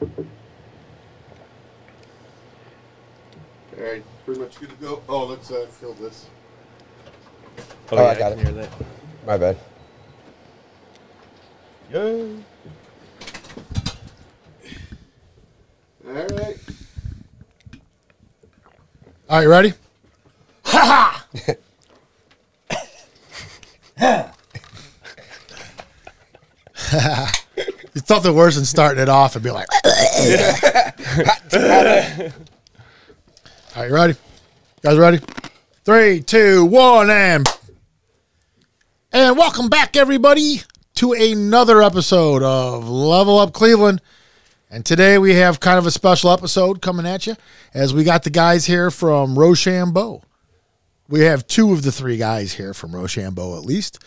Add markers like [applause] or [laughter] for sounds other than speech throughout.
All right, pretty much good to go. Oh, let's uh, fill this. Oh, Oh, yeah, I got can it. hear that. My bad. Yay. All right. All right, you ready? Ha ha! Nothing worse than starting it off and be like, All right, you ready? guys ready? Three, two, one, and and welcome back, everybody, to another episode of Level Up Cleveland. And today we have kind of a special episode coming at you as we got the guys here from Rochambeau. We have two of the three guys here from Rochambeau at least.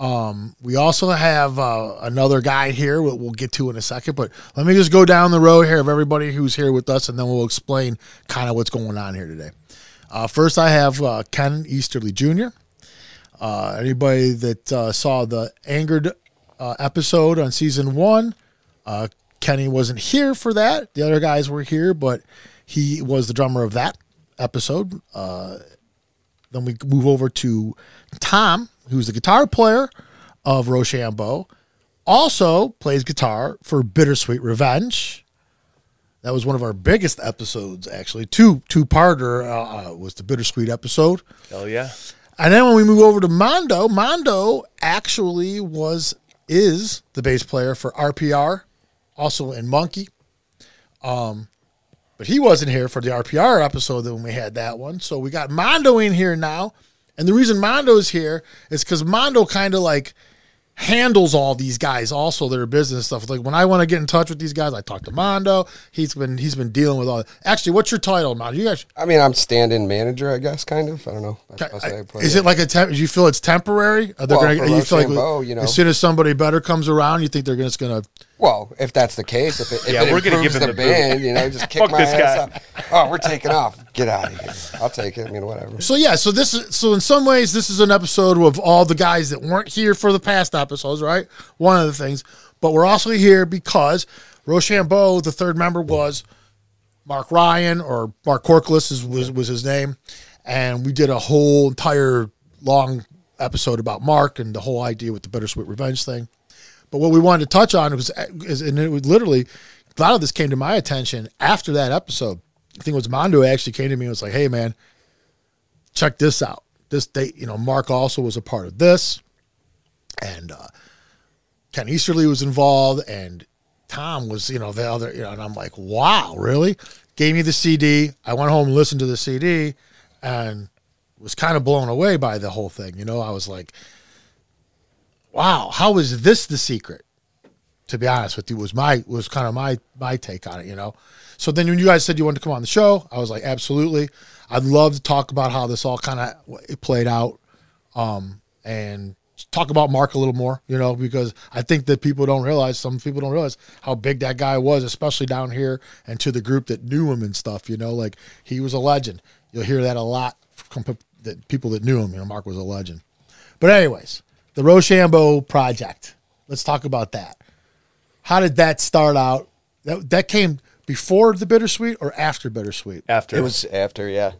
Um, we also have uh, another guy here we'll, we'll get to in a second, but let me just go down the row here of everybody who's here with us, and then we'll explain kind of what's going on here today. Uh, first, I have uh, Ken Easterly Jr. Uh, anybody that uh, saw the Angered uh, episode on season one, Kenny wasn't here for that. The other guys were here, but he was the drummer of that episode. Then we move over to Tom, who's the guitar player of Rochambeau. Also plays guitar for Bittersweet Revenge. That was one of our biggest episodes, actually. Two two parter uh, uh, was the Bittersweet episode. Hell yeah. And then when we move over to Mando, Mando actually was is the bass player for RPR, also in Monque. Um, but he wasn't here for the RPR episode when we had that one. So we got Mando in here now. And the reason Mando's here is because Mando kind of like handles all these guys also their business stuff. Like when I want to get in touch with these guys, I talk to Mando. He's been he's been dealing with all. Actually, what's your title, Mando? You guys I mean, I'm stand-in manager, I guess, kind of. I don't know. That's how I is it like a temp? Do you feel it's temporary? Are they Well, gonna, you feel like you know. as soon as somebody better comes around, you think they're just gonna? Well, if that's the case, if it, if Yeah, it we're gonna improves give the the band, you know, just [laughs] kick Fuck my this ass guy. up. Oh, we're taking off. Get out of here. I'll take it. I mean, whatever. So yeah, so this is so in some ways this is an episode of all the guys that weren't here for the past episodes, right? One of the things, but we're also here because Rochambeau, the third member, was Mark Ryan or Mark Corkless is, was was his name, and we did a whole entire long episode about Mark and the whole idea with the bittersweet revenge thing. But what we wanted to touch on was, is and it was literally a lot of this came to my attention after that episode. I think it was Mando actually came to me and was like, "Hey, man, check this out. This date, you know, Mark also was a part of this, and uh, Ken Easterly was involved, and Tom was, you know, the other, you know, and I'm like, wow, really? Gave me the CD. I went home and listened to the CD, and was kind of blown away by the whole thing. You know, I was like, wow, how is this the secret? To be honest with you, was my was kind of my my take on it. You know, so then when you guys said you wanted to come on the show, I was like, absolutely. I'd love to talk about how this all kind of played out, um, and talk about Mark a little more. You know, because I think that people don't realize, some people don't realize how big that guy was, especially down here and to the group that knew him and stuff. You know, like he was a legend. You'll hear that a lot from people that knew him. You know, Mark was a legend. But anyways, the Rochambeau project. Let's talk about that. How did that start out? That, that came before the bittersweet or after bittersweet? After It was after, yeah.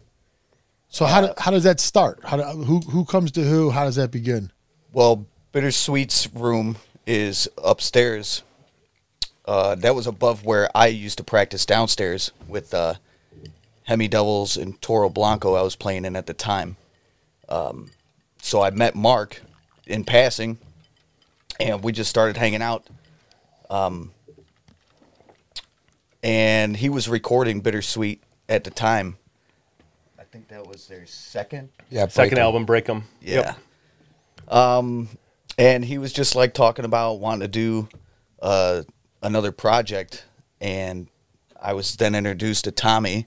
So how did, how does that start? How do, who who comes to who? How does that begin? Well, Bittersweet's room is upstairs. Uh, that was above where I used to practice downstairs with uh, Hemi Devils and Toro Blanco I was playing in at the time. Um, so I met Mark in passing, and we just started hanging out. Um, and he was recording Bittersweet at the time. I think that was their second Yeah. second break 'em. album, Break 'em. yeah. Um, and he was just like talking about wanting to do uh, another project, and I was then introduced to Tommy,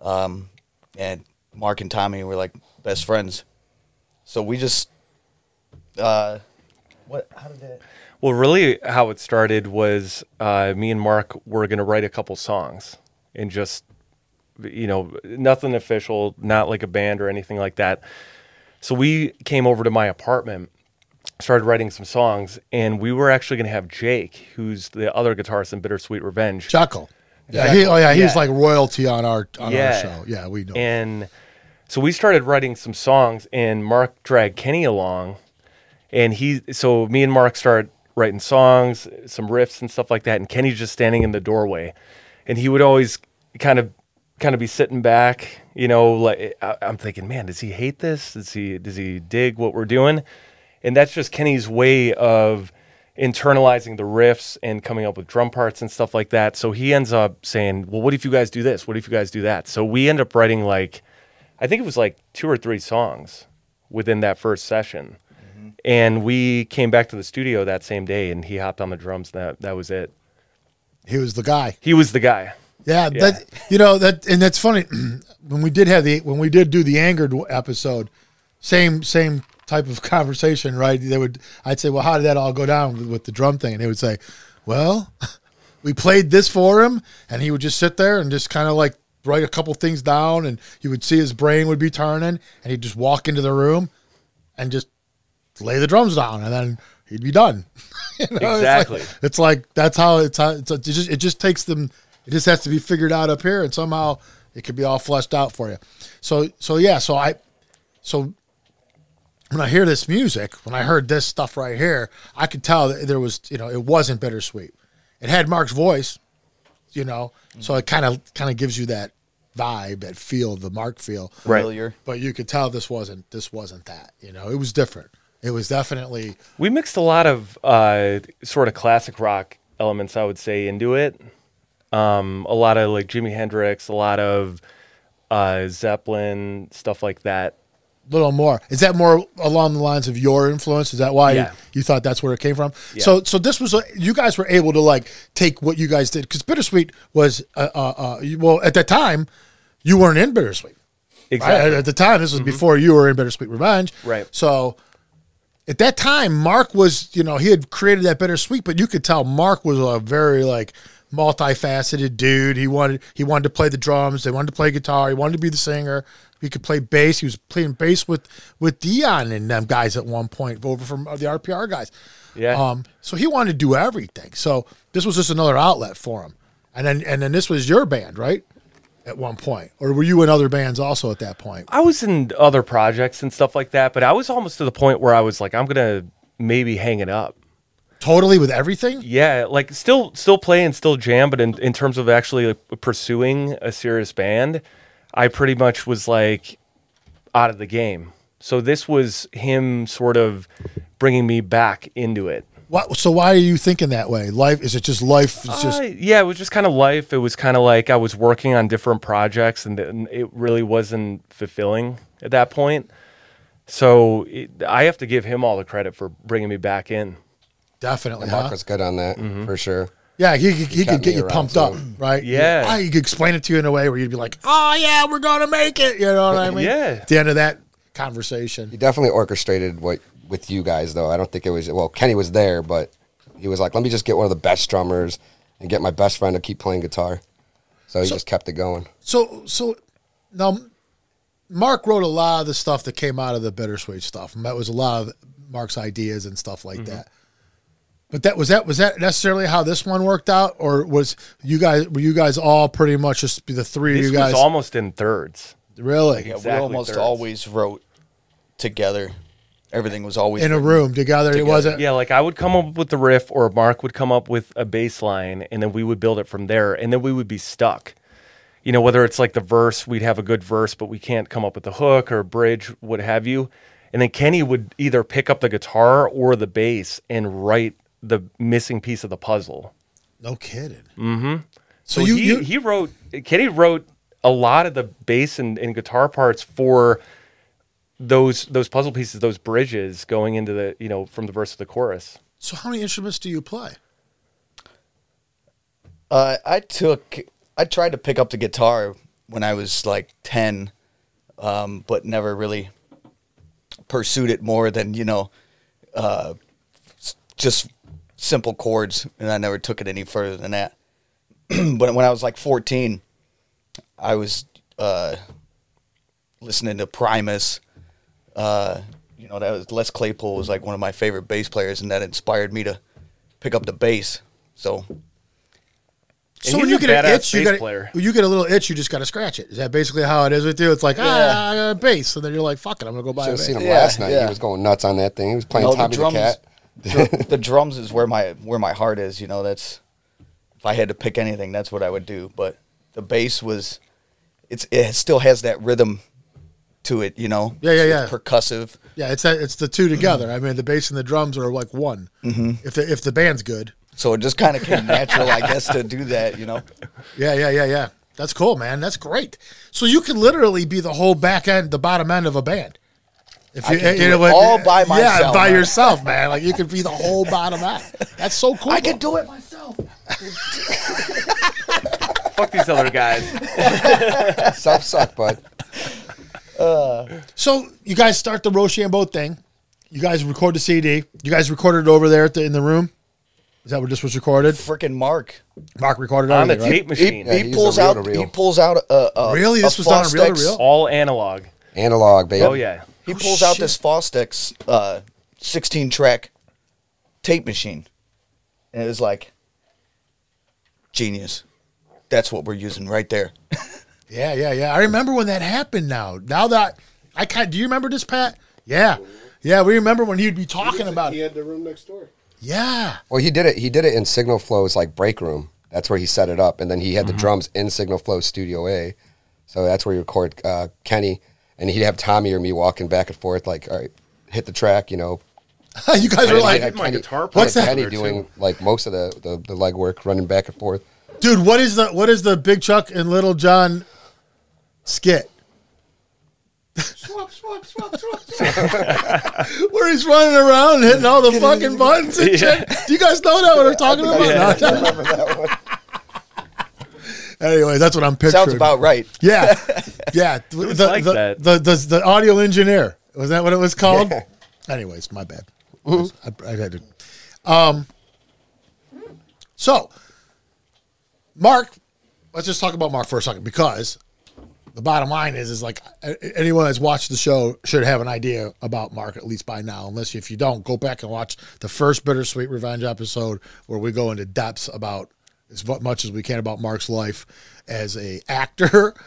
um, and Mark and Tommy were like best friends. So we just, uh, what? How did that? Well, really, how it started was uh, me and Mark were going to write a couple songs and just, you know, nothing official, not like a band or anything like that. So we came over to my apartment started writing some songs, and we were actually going to have Jake, who's the other guitarist in Bittersweet Revenge, Chuckle. Yeah, he, oh yeah, he was Yeah. like royalty on our on Yeah. our show. Yeah, we know. and so we started writing some songs, and Mark dragged Kenny along, and he so me and Mark started writing songs, some riffs and stuff like that, and Kenny's just standing in the doorway, and he would always kind of kind of be sitting back, you know, like I, I'm thinking, man, does he hate this? Does he does he dig what we're doing? And that's just Kenny's way of internalizing the riffs and coming up with drum parts and stuff like that. So he ends up saying, "Well, what if you guys do this? What if you guys do that?" So we end up writing like I think it was like two or three songs within that first session. And we came back to the studio that same day and he hopped on the drums and that that was it. he was the guy. He was the guy. Yeah, Yeah. that you know that, and that's funny. [clears throat] when we did have the when we did do the angered episode, same same type of [laughs] conversation, right? They would I'd say, well, how did that all go down with, with the drum thing? And they would say, well, [laughs] we played this for him, and he would just sit there and just kind of like write a couple things down, and you would see his brain would be turning, and he'd just walk into the room and just lay the drums down, and then he'd be done. [laughs] You know, it's like- Exactly. It's like, that's how it's how it's, it just it just takes them. It just has to be figured out up here, and somehow it could be all fleshed out for you. So so yeah. So I so when I hear this music, when I heard this stuff right here, I could tell that there was you know it wasn't bittersweet. It had Mark's voice, you know, mm. so it kind of kind of gives you that vibe, that feel, the Mark feel. Right. Familiar. But you could tell this wasn't this wasn't that. You know, it was different. It was definitely We mixed a lot of uh, sort of classic rock elements, I would say, into it. Um, a lot of like Jimi Hendrix, a lot of uh, Zeppelin, stuff like that. a little more. Is that more along the lines of your influence? Is that why Yeah. you thought that's where it came from? Yeah. So, so this was a, you guys were able to like take what you guys did because Bittersweet was uh, uh, uh, you- well at that time you weren't in Bittersweet. Right? Exactly. At the time, this was before you were in Bittersweet Revenge. Right. So at that time, Mark was, you know, he had created that Better Bittersweet, but you could tell Mark was a very like multifaceted dude. He wanted he wanted to play the drums, they wanted to play guitar, he wanted to be the singer. He could play bass. He was playing bass with with Dion and them guys at one point over from the RPR guys. Yeah. Um, so he wanted to do everything. So this was just another outlet for him. And then and then this was your band, right? At one point, or were you in other bands also at that point? I was in other projects and stuff like that, but I was almost to the point where I was like, I'm gonna maybe hang it up. Totally with everything. Yeah, like still still play and still jam, but in, in terms of actually like, pursuing a serious band, I pretty much was like out of the game. So this was him sort of bringing me back into it. What? So why are you thinking that way? Life is it just life? It's just Uh, yeah, it was just kind of life. It was kind of like I was working on different projects, and then it really wasn't fulfilling at that point. So it, I have to give him all the credit for bringing me back in. definitely. Mark Huh? was good on that Mm-hmm. for sure. Yeah, he, he, he could get you pumped too. up, right? Yeah. Ah, he could explain it to you in a way where you'd be like, "Oh yeah, we're gonna make it." You know what I [laughs] mean? Yeah. At the end of that conversation, He definitely orchestrated what with you guys though. I don't think it was well. Kenny was there, but he was like, "Let me just get one of the best drummers and get my best friend to keep playing guitar." So he just kept it going. So so now Mark wrote a lot of the stuff that came out of the bittersweet stuff. And that was a lot of Mark's ideas and stuff like Mm-hmm. that. But that was that was that necessarily how this one worked out, or was you guys were you guys all pretty much just be the three This of you guys? was almost in thirds. really Yeah, Exactly we almost thirds. always wrote together. Everything was always in a room together. It wasn't. Yeah, like I would come up with the riff, or Mark would come up with a bass line, and then we would build it from there, and then we would be stuck. You know, whether it's like the verse, we'd have a good verse, but we can't come up with the hook or bridge, what have you. And then Kenny would either pick up the guitar or the bass and write the missing piece of the puzzle. No kidding. Mm-hmm. So, So you, he, you he wrote Kenny wrote a lot of the bass and, and guitar parts for those those puzzle pieces, those bridges going into the you know from the verse to the chorus. so how many instruments do you play? Uh, I took, I tried to pick up the guitar when I was like 10, um, but never really pursued it more than, you know, uh, just simple chords. And I never took it any further than that. [clears throat] but when I was like 14, I was uh, listening to Primus, uh, you know that was Les Claypool was like one of my favorite bass players, and that inspired me to pick up the bass. So So when you a get an itch, you bass got player. you get a little itch, you just got to scratch it. Is that basically how it is with you? It's like ah, I got a bass, and then you're like, fuck it, I'm gonna go buy Should a have bass. seen him Yeah, last night. yeah. He was going nuts on that thing. He was playing No, the Tommy the, drums- Cat. the, the drums is where my where my heart is. You know, that's if I had to pick anything, that's what I would do. But the bass was, it's it still has that rhythm to it. You know, Yeah, yeah, It's yeah. percussive. Yeah, it's that, it's the two together. I mean, the bass and the drums are like one. Mm-hmm. If the if the band's good. So it just kind of came natural, I guess, to do that. You know, [laughs] Yeah, yeah, yeah, yeah. That's cool, man. That's great. So you can literally be the whole back end, the bottom end of a band. If I can do it all by myself, Yeah, by man. yourself, man. Like you can be the whole bottom end. That's so [laughs] cool. I can do it myself. Fuck these other guys. [laughs] Self suck, bud. So you guys start the Rochambeau thing. You guys record the CD. You guys recorded it over there at the, in the room. Is that where this was recorded? Freaking Mark. Mark recorded it On the everything, right? tape machine. Yeah, he he's pulls out. He pulls out a, a Really? a This was not a real, to Fostex- reel? All analog. Analog, baby. Oh yeah. He Oh, pulls out this Fostex uh, 16 track tape machine, and it was like genius. That's what we're using right there. [laughs] Yeah, yeah, yeah. I remember when that happened. Now, now that I kind, do you remember this, Pat? Yeah, yeah. We remember when he'd be talking about He it. had the room next door. Yeah, Well, he did it. He did it in Signal Flow's like break room. That's where he set it up, and then he had the drums in Signal Flow Studio A. So that's where he record uh, Kenny, and he'd have Tommy or me walking back and forth, like, all right, hit the track, you know. [laughs] you guys were I like, did my guitar What's part Kenny there, too. doing like most of the, the the leg work, running back and forth. dude, what is the what is the Big Chuck and Little John skit? Swap, swap, swap, swap, swap. [laughs] Where he's running around hitting all the fucking buttons and shit. Do you guys know that what I'm talking about? I [laughs] remember that one. anyway, that's what I'm picturing. Sounds about right. Yeah, [laughs] yeah. The, was the, like the, that. The, the the audio engineer was that what it was called? Yeah. Anyways, my bad. I, I had to. Um. So, Mark, let's just talk about Mark for a second because the bottom line is, is like anyone that's watched the show should have an idea about Mark at least by now. Unless if you don't, go back and watch the first Bittersweet Revenge episode where we go into depths about as much as we can about Mark's life as a actor. [laughs]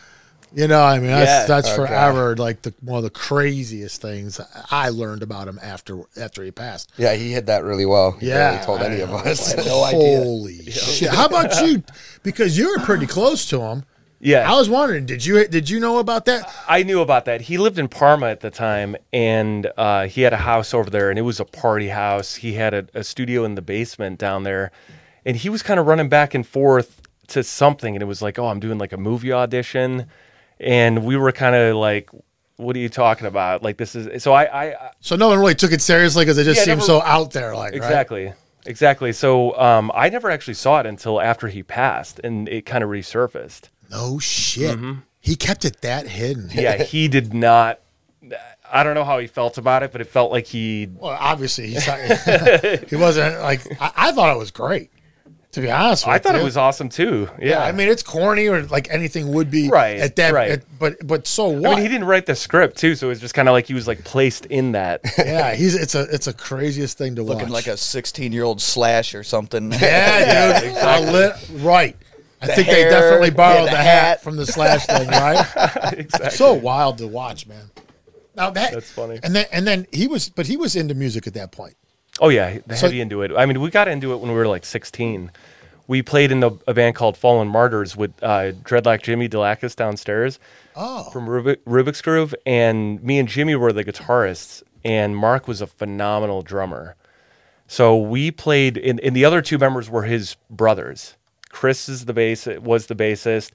You know, I mean, that's Yeah. that's Okay. forever like the one of the craziest things I learned about him after after he passed. Yeah, he hit that really well. He Yeah, barely told I any of know. us. No [laughs] idea. Holy shit! How about you? Because you were pretty close to him. Yeah. I was wondering, did you did you know about that? I knew about that. He lived in Parma at the time, and uh, he had a house over there, and it was a party house. He had a, a studio in the basement down there, and he was kind of running back and forth to something, and it was like, oh, I'm doing like a movie audition, and we were kind of like, what are you talking about? Like this is so I I So no one really took it seriously because it just Yeah, seemed never- so out there. Like right? exactly. Exactly. So um, I never actually saw it until after he passed, and it kind of resurfaced. No shit. Mm-hmm. He kept it that hidden. Yeah, he did not. I don't know how he felt about it, but it felt like he Well, obviously he's not, [laughs] he wasn't like I, I thought it was great. To be honest, with I thought you. it was awesome too. Yeah, Yeah, I mean it's corny or like anything would be Right, at that. right. at- but but so what? I what? mean, he didn't write the script too, so it was just kind of like he was like placed in that. [laughs] yeah, he's it's a it's a craziest thing to Looking watch. like a 16 year old slash or something. yeah, [laughs] dude. I lit- right. I The think hair, they definitely yeah, borrowed the the, hat. hat. from the slash thing, [laughs] right? exactly. so wild to watch, man. Now that That's funny. And then and then he was, but he was into music at that point. Oh yeah, the So- heavy into it. I mean, we got into it when we were like 16. We played in a, a band called Fallen Martyrs with uh, Dreadlock Jimmy Delacus downstairs Oh, from Rubik, Rubik's Groove, and me and Jimmy were the guitarists, and Mark was a phenomenal drummer. So we played, and, and the other two members were his brothers. Chris is the bass was the bassist,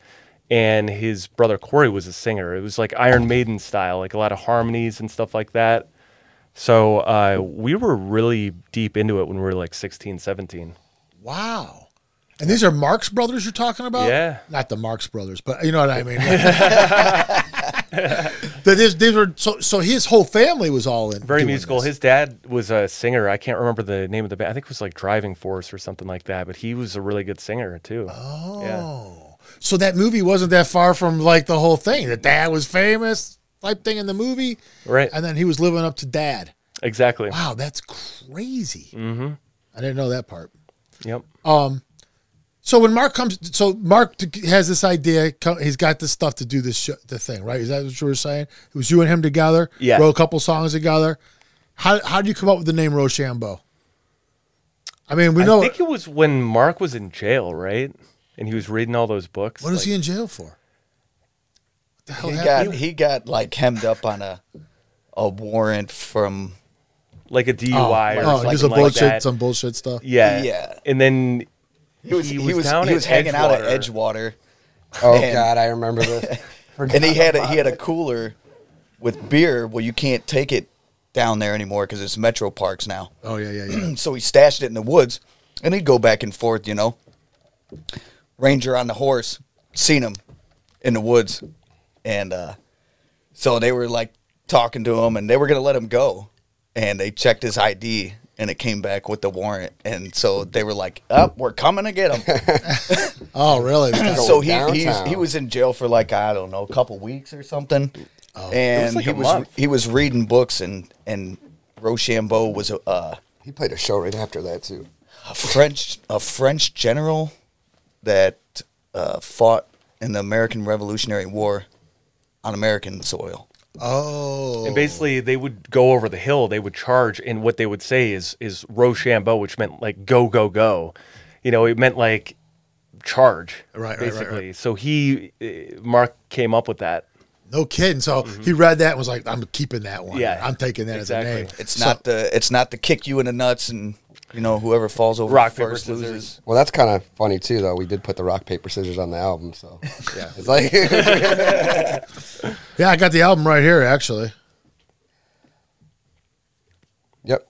and his brother Corey was a singer. It was like Iron Maiden style, like a lot of harmonies and stuff like that. So uh, we were really deep into it when we were like 16, 17. wow. And these are Marx brothers you're talking about? Yeah. Not the Marx brothers, but you know what I mean. [laughs] [laughs] [laughs] these, these were so so his whole family was all in. Very musical. this. His dad was a singer. I can't remember the name of the band. I think it was like Driving Force or something like that. But he was a really good singer too. Oh. Yeah. So that movie wasn't that far from like the whole thing. The dad was famous. type thing in the movie, Right. and then he was living up to dad. Exactly. Wow, that's crazy. Mm-hmm. I didn't know that part. Yep. So when Mark comes, so Mark has this idea. He's got this stuff to do this sh- the thing, right? Is that what you were saying? It was you and him together. Yeah. Wrote a couple songs together. How how did you come up with the name Rochambeau? I mean, we know I think it was when Mark was in jail, right? And he was reading all those books. What like- he in jail for? The hell He happened? got he got like hemmed up on a a warrant from like a DUI oh, or oh, something just a like bullshit, that. some bullshit stuff. yeah. Yeah. And then he was He he was was down he was hanging out at Edgewater. Edgewater Oh And- God, I remember this. [laughs] and he had a, he had a cooler with beer. Well, you can't take it down there anymore because it's Metro Parks now. Oh yeah, yeah, yeah. [clears throat] so he stashed it in the woods, and he'd go back and forth. You know, ranger on the horse, seen him in the woods, and uh, so they were like talking to him, and they were gonna let him go, and they checked his ID. And it came back with the warrant, and so they were like, "Up, we're coming to get him." [laughs] oh really? [laughs] so he, he he was in jail for like I don't know a couple weeks or something, Oh. and like he was month. he was reading books and and Rochambeau was a, uh, He played a show right after that too. a French a French general that uh, fought in the American Revolutionary War on American soil. Oh, and basically they would go over the hill, they would charge, and what they would say is is Rochambeau, which meant like go, go, go. You know, it meant like charge. Right, right, right, basically. So he uh, Mark came up with that. no kidding. So he read that and was like, "I'm keeping that one. Mm-hmm. Yeah, I'm taking that exactly. as a name." It's So- not the it's not the kick you in the nuts and you know whoever falls over Rock, paper, first scissors. loses. Well, that's kind of funny too, though. We did put the rock paper scissors on the album, so [laughs] Yeah. it's like [laughs] Yeah, I got the album right here actually. Yep.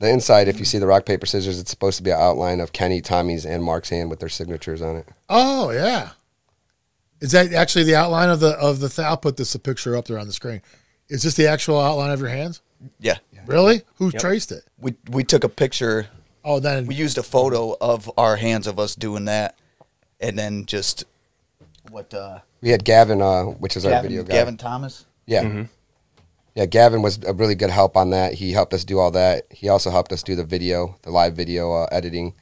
The inside, if you see the rock paper scissors, it's supposed to be an outline of Kenny, Tommy's, and Mark's hand with their signatures on it. Oh yeah. Is that actually the outline of the of the? Th- I'll put this a picture up there on the screen. Is this the actual outline of your hands? Yeah, Really? Who traced it? we we took a picture Oh, then we used a photo of our hands of us doing that, and then just what uh, We had Gavin, uh, which is our Gavin, video guy. Gavin Thomas. Yeah. Yeah, Gavin was a really good help on that. He helped us do all that. He also helped us do the video, the live video uh, editing.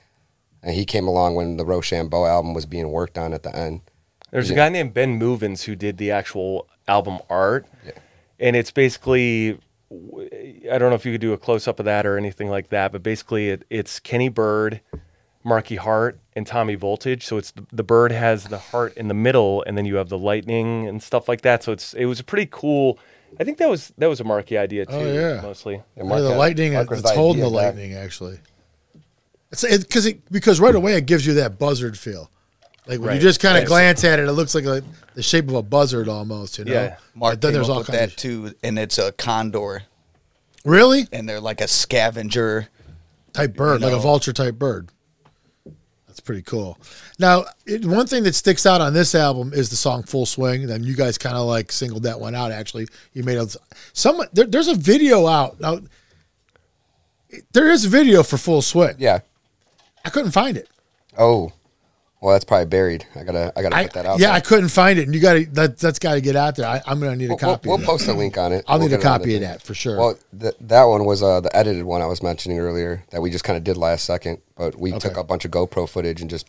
And he came along when the Rochambeau album was being worked on at the end. There's a guy named Ben Movens who did the actual album art, and it's basically I don't know if you could do a close up of that or anything like that, but basically it, it's Kenny Bird, Marky Hart, and Tommy Voltage. So it's the, the bird has the heart in the middle, and then you have the lightning and stuff like that. So it's it was a pretty cool. I think that was that was a Marky idea oh, too, Oh, yeah. mostly. And Yeah, Mark the lightning. Uh, Mark It's holding the idea guy. lightning actually. It's it because it because right away it gives you that buzzard feel. Like when you just kind of Yes. glance at it, it looks like a, the shape of a buzzard almost. You know. Yeah. Mark But then there's all kinds that of- too, and it's a condor, Really? and they're like a scavenger. type bird, You like a vulture type bird. That's pretty cool. Now, it, one thing that sticks out on this album is the song "Full Swing." Then you guys kind of like singled that one out. Actually, you made a someone. There, there's a video out now. There is a video for "Full Swing." Yeah. I couldn't find it. Oh. Well, that's probably buried. I gotta, I gotta I, put that out. yeah, there. I couldn't find it, and you got to that. That's got to get out there. I, I'm gonna need a We'll, we'll, copy. we'll that. post a link on it. I'll We'll need a get it on copy of that for sure. Well, th- that one was uh, the edited one I was mentioning earlier that we just kind of did last second, but we took a bunch of GoPro footage and just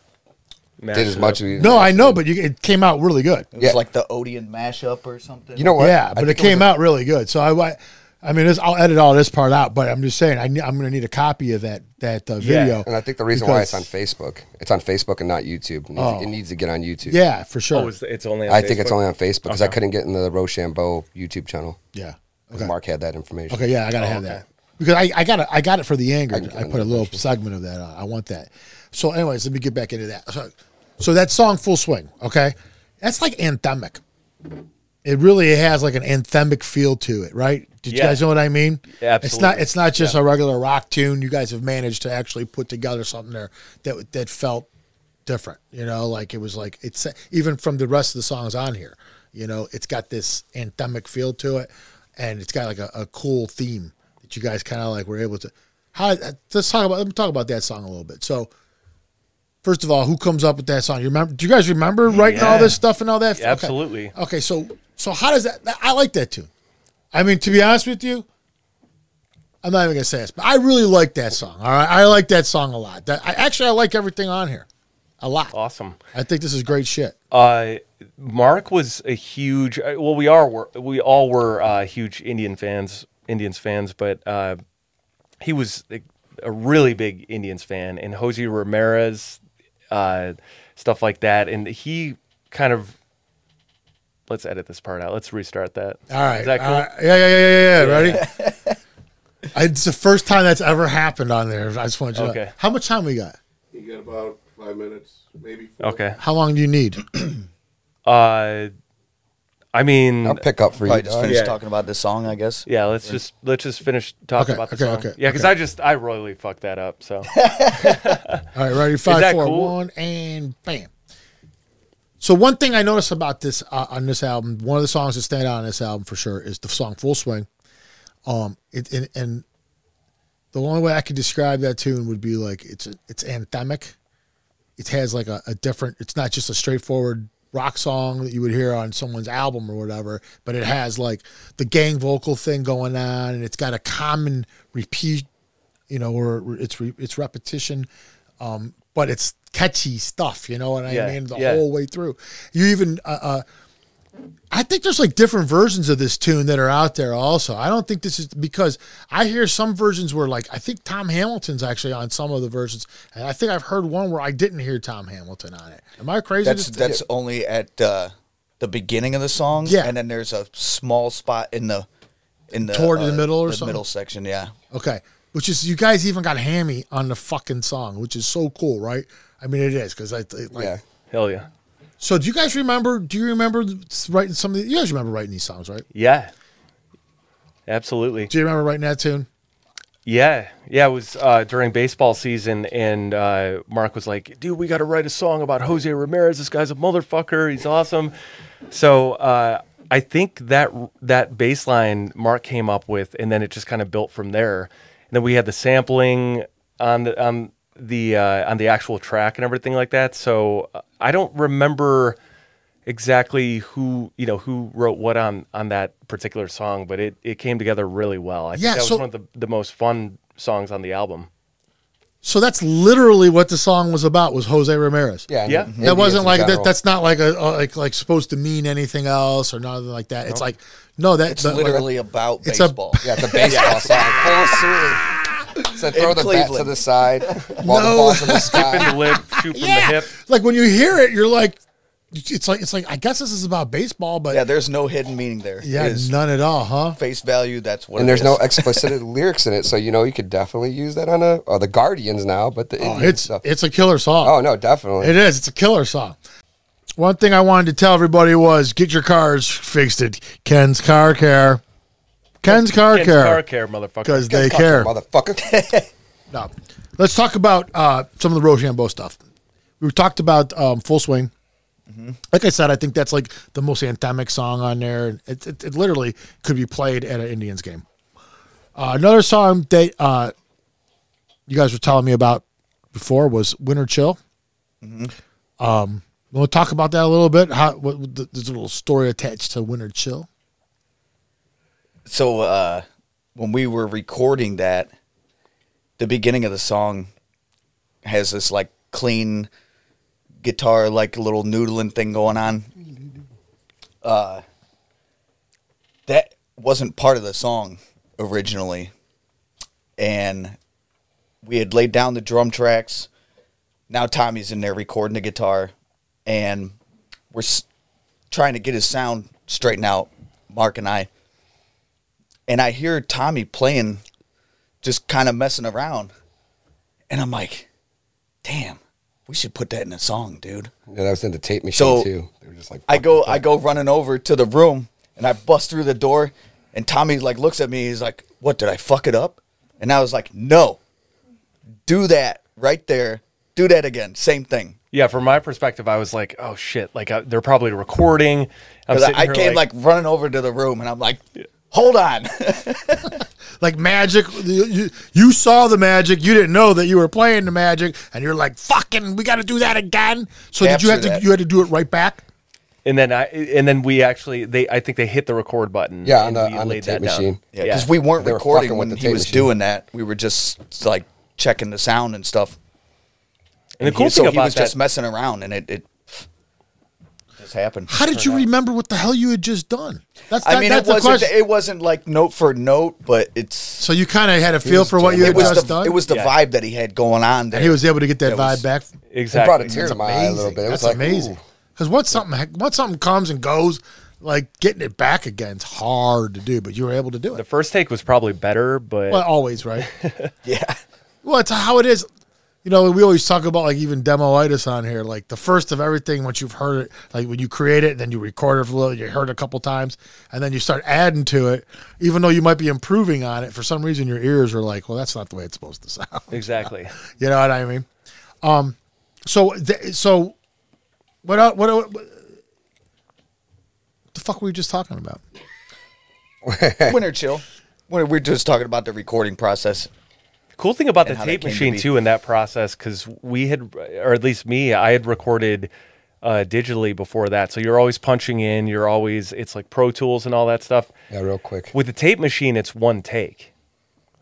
Mashed did as much as we. no, I know, but you, it came out really good. It was Yeah. like the Odeon mashup or something. You know what? Yeah, I but it think came was a- out really good. So I, I, I mean, this, I'll edit all this part out. But I'm just saying, I, ne- I'm going to need a copy of that that uh, Yeah. video. And I think the reason why it's on Facebook, it's on Facebook and not YouTube. It needs, Oh. it needs to get on YouTube. Yeah, for sure. Oh, it's, it's only. On I think it's only on Facebook because I couldn't get in the Rochambeau YouTube channel. Yeah, Okay. Mark had that information. Okay. Yeah, I gotta Oh, have okay. that because I, I got it. I got it for the anger. I I, put a little version. segment of that on. I want that. So, anyways, let me get back into that. So, so that song, "Full Swing," okay, that's like anthemic. It really has like an anthemic feel to it, right? Did you guys know what I mean? Yeah, absolutely. It's not. It's not just Yeah. a regular rock tune. You guys have managed to actually put together something there that that felt different. You know, like it was like it's even from the rest of the songs on here. You know, it's got this anthemic feel to it, and it's got like a, a cool theme that you guys kind of like were able to. How? Let's talk about. Let me talk about that song a little bit. So. First of all, who comes up with that song? You remember? Do you guys remember writing all this stuff and all that? Okay. Absolutely. Okay, so so how does that? I like that tune. I mean, to be honest with you, I'm not even gonna say this, but I really like that song. All right, I like that song a lot. That I actually I like everything on here, a lot. Awesome. I think this is great shit. Uh, Mark was a huge. uh, Well, we are. Were, we all were uh, huge Indian fans, Indians fans, but uh, he was a, a really big Indians fan, and Jose Ramirez, uh, stuff like that, and he kind of. Let's edit this part out. Let's restart that. All right, Is that cool? all right. yeah, yeah, yeah, yeah, yeah. Ready? I, it's the first time that's ever happened on there. I just want you to know. Okay. How much time we got? You got about five minutes, maybe. Four. Okay. How long do you need? [clears throat] Uh, I mean, I'll pick up for Probably you. just dog. finish Yeah. talking about this song, I guess. yeah. Let's just let's just finish talking Okay, about the okay, song. okay, yeah, because okay. I just I royally fucked that up. So [laughs] All right, ready? Five, four, cool? one, and bam. So one thing I noticed about this uh, on this album, one of the songs that stand out on this album for sure is the song "Full Swing." Um, it and, and the only way I could describe that tune would be like it's it's anthemic. It has like a, a different. It's not just a straightforward rock song that you would hear on someone's album or whatever, but it has like the gang vocal thing going on, and it's got a common repeat you know, or it's re, it's repetition, um, but it's catchy stuff. You know what I Yeah, mean? The yeah. whole way through. You even, uh, uh, I think there's like different versions of this tune that are out there. Also, I don't think this is because I hear some versions where like I think Tom Hamilton's actually on some of the versions, and I think I've heard one where I didn't hear Tom Hamilton on it. Am I crazy? That's that's only at uh, the beginning of the song. Yeah. And then there's a small spot in the in the Toward the uh, middle or the something? middle section, yeah. Okay. Which is you guys even got Hammy on the fucking song, which is so cool, right? I mean, it is because I it, like. Yeah. hell yeah, So do you guys remember? Do you remember writing some of the? You guys remember writing these songs, right? yeah, absolutely. Do you remember writing that tune? Yeah, yeah. It was uh, during baseball season, and uh, Mark was like, "Dude, we got to write a song about Jose Ramirez. This guy's a motherfucker. He's awesome." So uh, I think that that bass line Mark came up with, and then it just kind of built from there. And then we had the sampling on the on the uh, on the actual track and everything like that. So uh, I don't remember exactly who you know who wrote what on on that particular song, but it it came together really well. I Yeah, think that so- was one of the, the most fun songs on the album. So that's literally what the song was about. Was Jose Ramirez? Yeah. and Yeah. Indians That wasn't like that. That's not like a a- like like supposed to mean anything else or nothing like that. It's like no, that's It's that- like- literally about it's a- baseball. Yeah, it's a [laughs] baseball song. Full swing. So throw In the bat to Cleveland. the side while No. the ball's in the [laughs] In sky. the lip, shoot from yeah. the hip. Like when you hear it, you're like, it's like it's like I guess this is about baseball, but yeah, yeah, there's no hidden meaning there. It is none at all, huh? face value, that's what And it there's no is. explicit [laughs] lyrics in it, so you know you could definitely use that on a or the Guardians now, but the Oh, Indians it's stuff. it's a killer song. Oh no, definitely. It is. It's a killer song. One thing I wanted to tell everybody was get your cars fixed at Ken's Car Care. Ken's Car Ken's car Care care, motherfucker. because [laughs] they Fuck care. motherfucker. No. Let's talk about uh, some of the Rochambeau stuff. We talked about um, Full Swing. Like I said, I think that's like the most anthemic song on there. It, it, it literally could be played at an Indians game. Uh, another song that uh, you guys were telling me about before was Winter Chill. Um, want to talk about that a little bit? How what, there's a little story attached to Winter Chill. So uh, when we were recording that, the beginning of the song has this like clean guitar, like little noodling thing going on. Uh, that wasn't part of the song originally, and we had laid down the drum tracks. Now Tommy's in there recording the guitar, and we're s- trying to get his sound straightened out. Mark and I and I hear Tommy playing, just kind of messing around, and I'm like, "Damn, we should put that in a song, dude." yeah, that was in the tape machine So, too. They were just like I go, with I go running over to the room, and I bust through the door, and Tommy like looks at me. He's like, "What? Did I fuck it up?" And I was like, "No, do that right there. Do that again. Same thing." Yeah, from my perspective, I was like, "Oh shit!" Like uh, they're probably recording. I'm Because I, I came like, running over to the room, and I'm like, "Hold on." [laughs] like magic. You, you, you saw the magic. You didn't know that you were playing the magic, and you're like, "Fucking, we got to do that again." So did you have Capture to? that. You had to do it right back. and then I and then we actually they I think they hit the record button. Yeah, on the- on the tape that down. machine. Yeah, because we weren't They recording fucking with when the he was machine. doing that. We were just like checking the sound and stuff. and the he- cool so thing he was that, just messing around, and it, it just happened. How did you remember what the hell you had just done? That's I mean, that's it wasn't question. it wasn't like note for note, but it's so you kind of had a feel for what you had it was just the done. it was the Yeah. vibe that he had going on there. and he was able to get that It vibe was- back. It exactly. brought a tear to my eye a little amazing. bit. It was That's like, amazing. Because once something once something comes and goes, like getting it back again is hard to do. But you were able to do it. The first take was probably better, but Well, always right. [laughs] yeah. well, it's how it is. You know, we always talk about like even demoitis on here. Like the first of everything, once you've heard it, like when you create it, and then you record it for a little, you heard it a couple times, and then you start adding to it. Even though you might be improving on it, for some reason your ears are like, well, that's not the way it's supposed to sound. [laughs] exactly. You know what I mean? Um, so th- so what what, what what the fuck were we just talking about? [laughs] Winter chill. We're just talking about the recording process. Cool thing about the And how that tape came to machine too in that process, because we had, or at least me, I had recorded uh, digitally before that. So you're always punching in. You're always it's like Pro Tools and all that stuff. Yeah, real quick. With the tape machine, it's one take.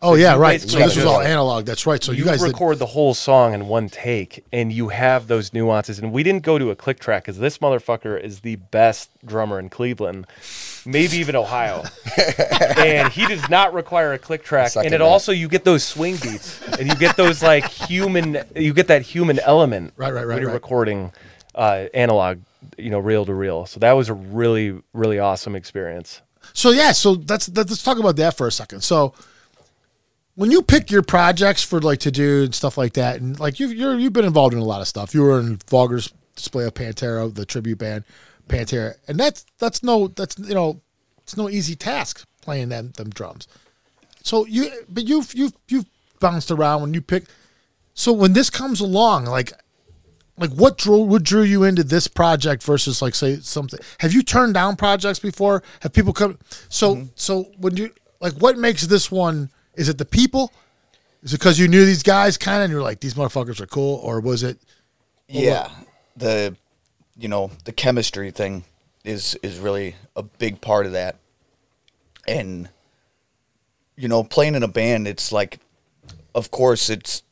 Oh yeah, right. So this was all analog. That's right. So you, you, guys did, record the whole song in one take, and you have those nuances. And we didn't go to a click track because this motherfucker is the best drummer in Cleveland, maybe even Ohio. [laughs] and he does not require a click track. Second and it that. also you get those swing beats, and you get those like human, you get that human element. Right, right, right, When you're right. recording uh, analog, you know, reel to reel. So that was a really, really awesome experience. So yeah, so that's that, let's talk about that for a second. So when you pick your projects for like to do and stuff like that, and like you've you're, you've been involved in a lot of stuff. You were in Vulgar's display of Pantera, the tribute band Pantera, and that's that's no that's you know it's no easy task playing them them drums. So you but you've you've you've bounced around when you pick. So when this comes along, like like what drew what drew you into this project versus like say something have you turned down projects before have people come so mm-hmm. so when you like what makes this one is it the people is it because you knew these guys kind of and you're like these motherfuckers are cool or was it Yeah. The you know, the chemistry thing is is really a big part of that. And you know, playing in a band, it's like of course it's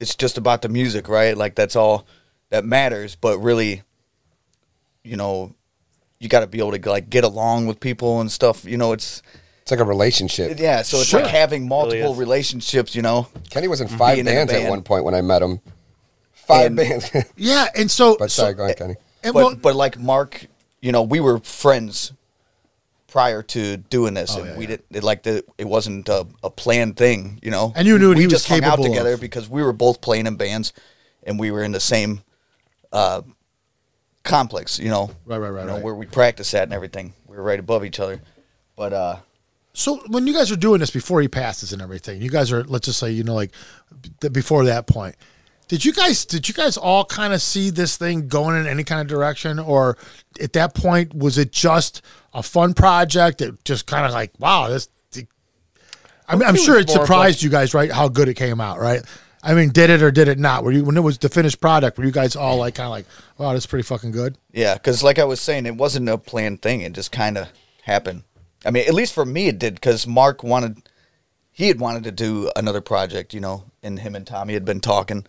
it's just about the music, right? Like that's all that matters, but really you know, you got to be able to like get along with people and stuff. You know, it's It's like a relationship. yeah, so it's Sure. like having multiple is. relationships, you know. Kenny was in mm-hmm. five Being in a bands at one point when I met him. Five And- bands. [laughs] yeah and so, but so sorry, go ahead, Kenny. And but well, but like Mark, you know, we were friends prior to doing this, and Oh, yeah, we yeah. did it like the it wasn't a, a planned thing, you know. And you knew we he was just hung out together of. because we were both playing in bands, and we were in the same uh, complex, you know. Right, right, right, You know, right. where we practice at and everything. We were right above each other, but uh, so when you guys are doing this before he passes and everything you guys are let's just say you know like before that point did you guys did you guys all kind of see this thing going in any kind of direction or at that point was it just a fun project that just kind of like wow this I mean, I'm sure it more of surprised you guys, right? How good it came out, right? I mean, did it or did it not? Were you when it was the finished product? Were you guys all like, kind of like, wow, that's pretty fucking good? Yeah, because like I was saying, it wasn't a planned thing. It just kind of happened. I mean, at least for me, it did because Mark wanted, he had wanted to do another project, you know, and him and Tommy had been talking,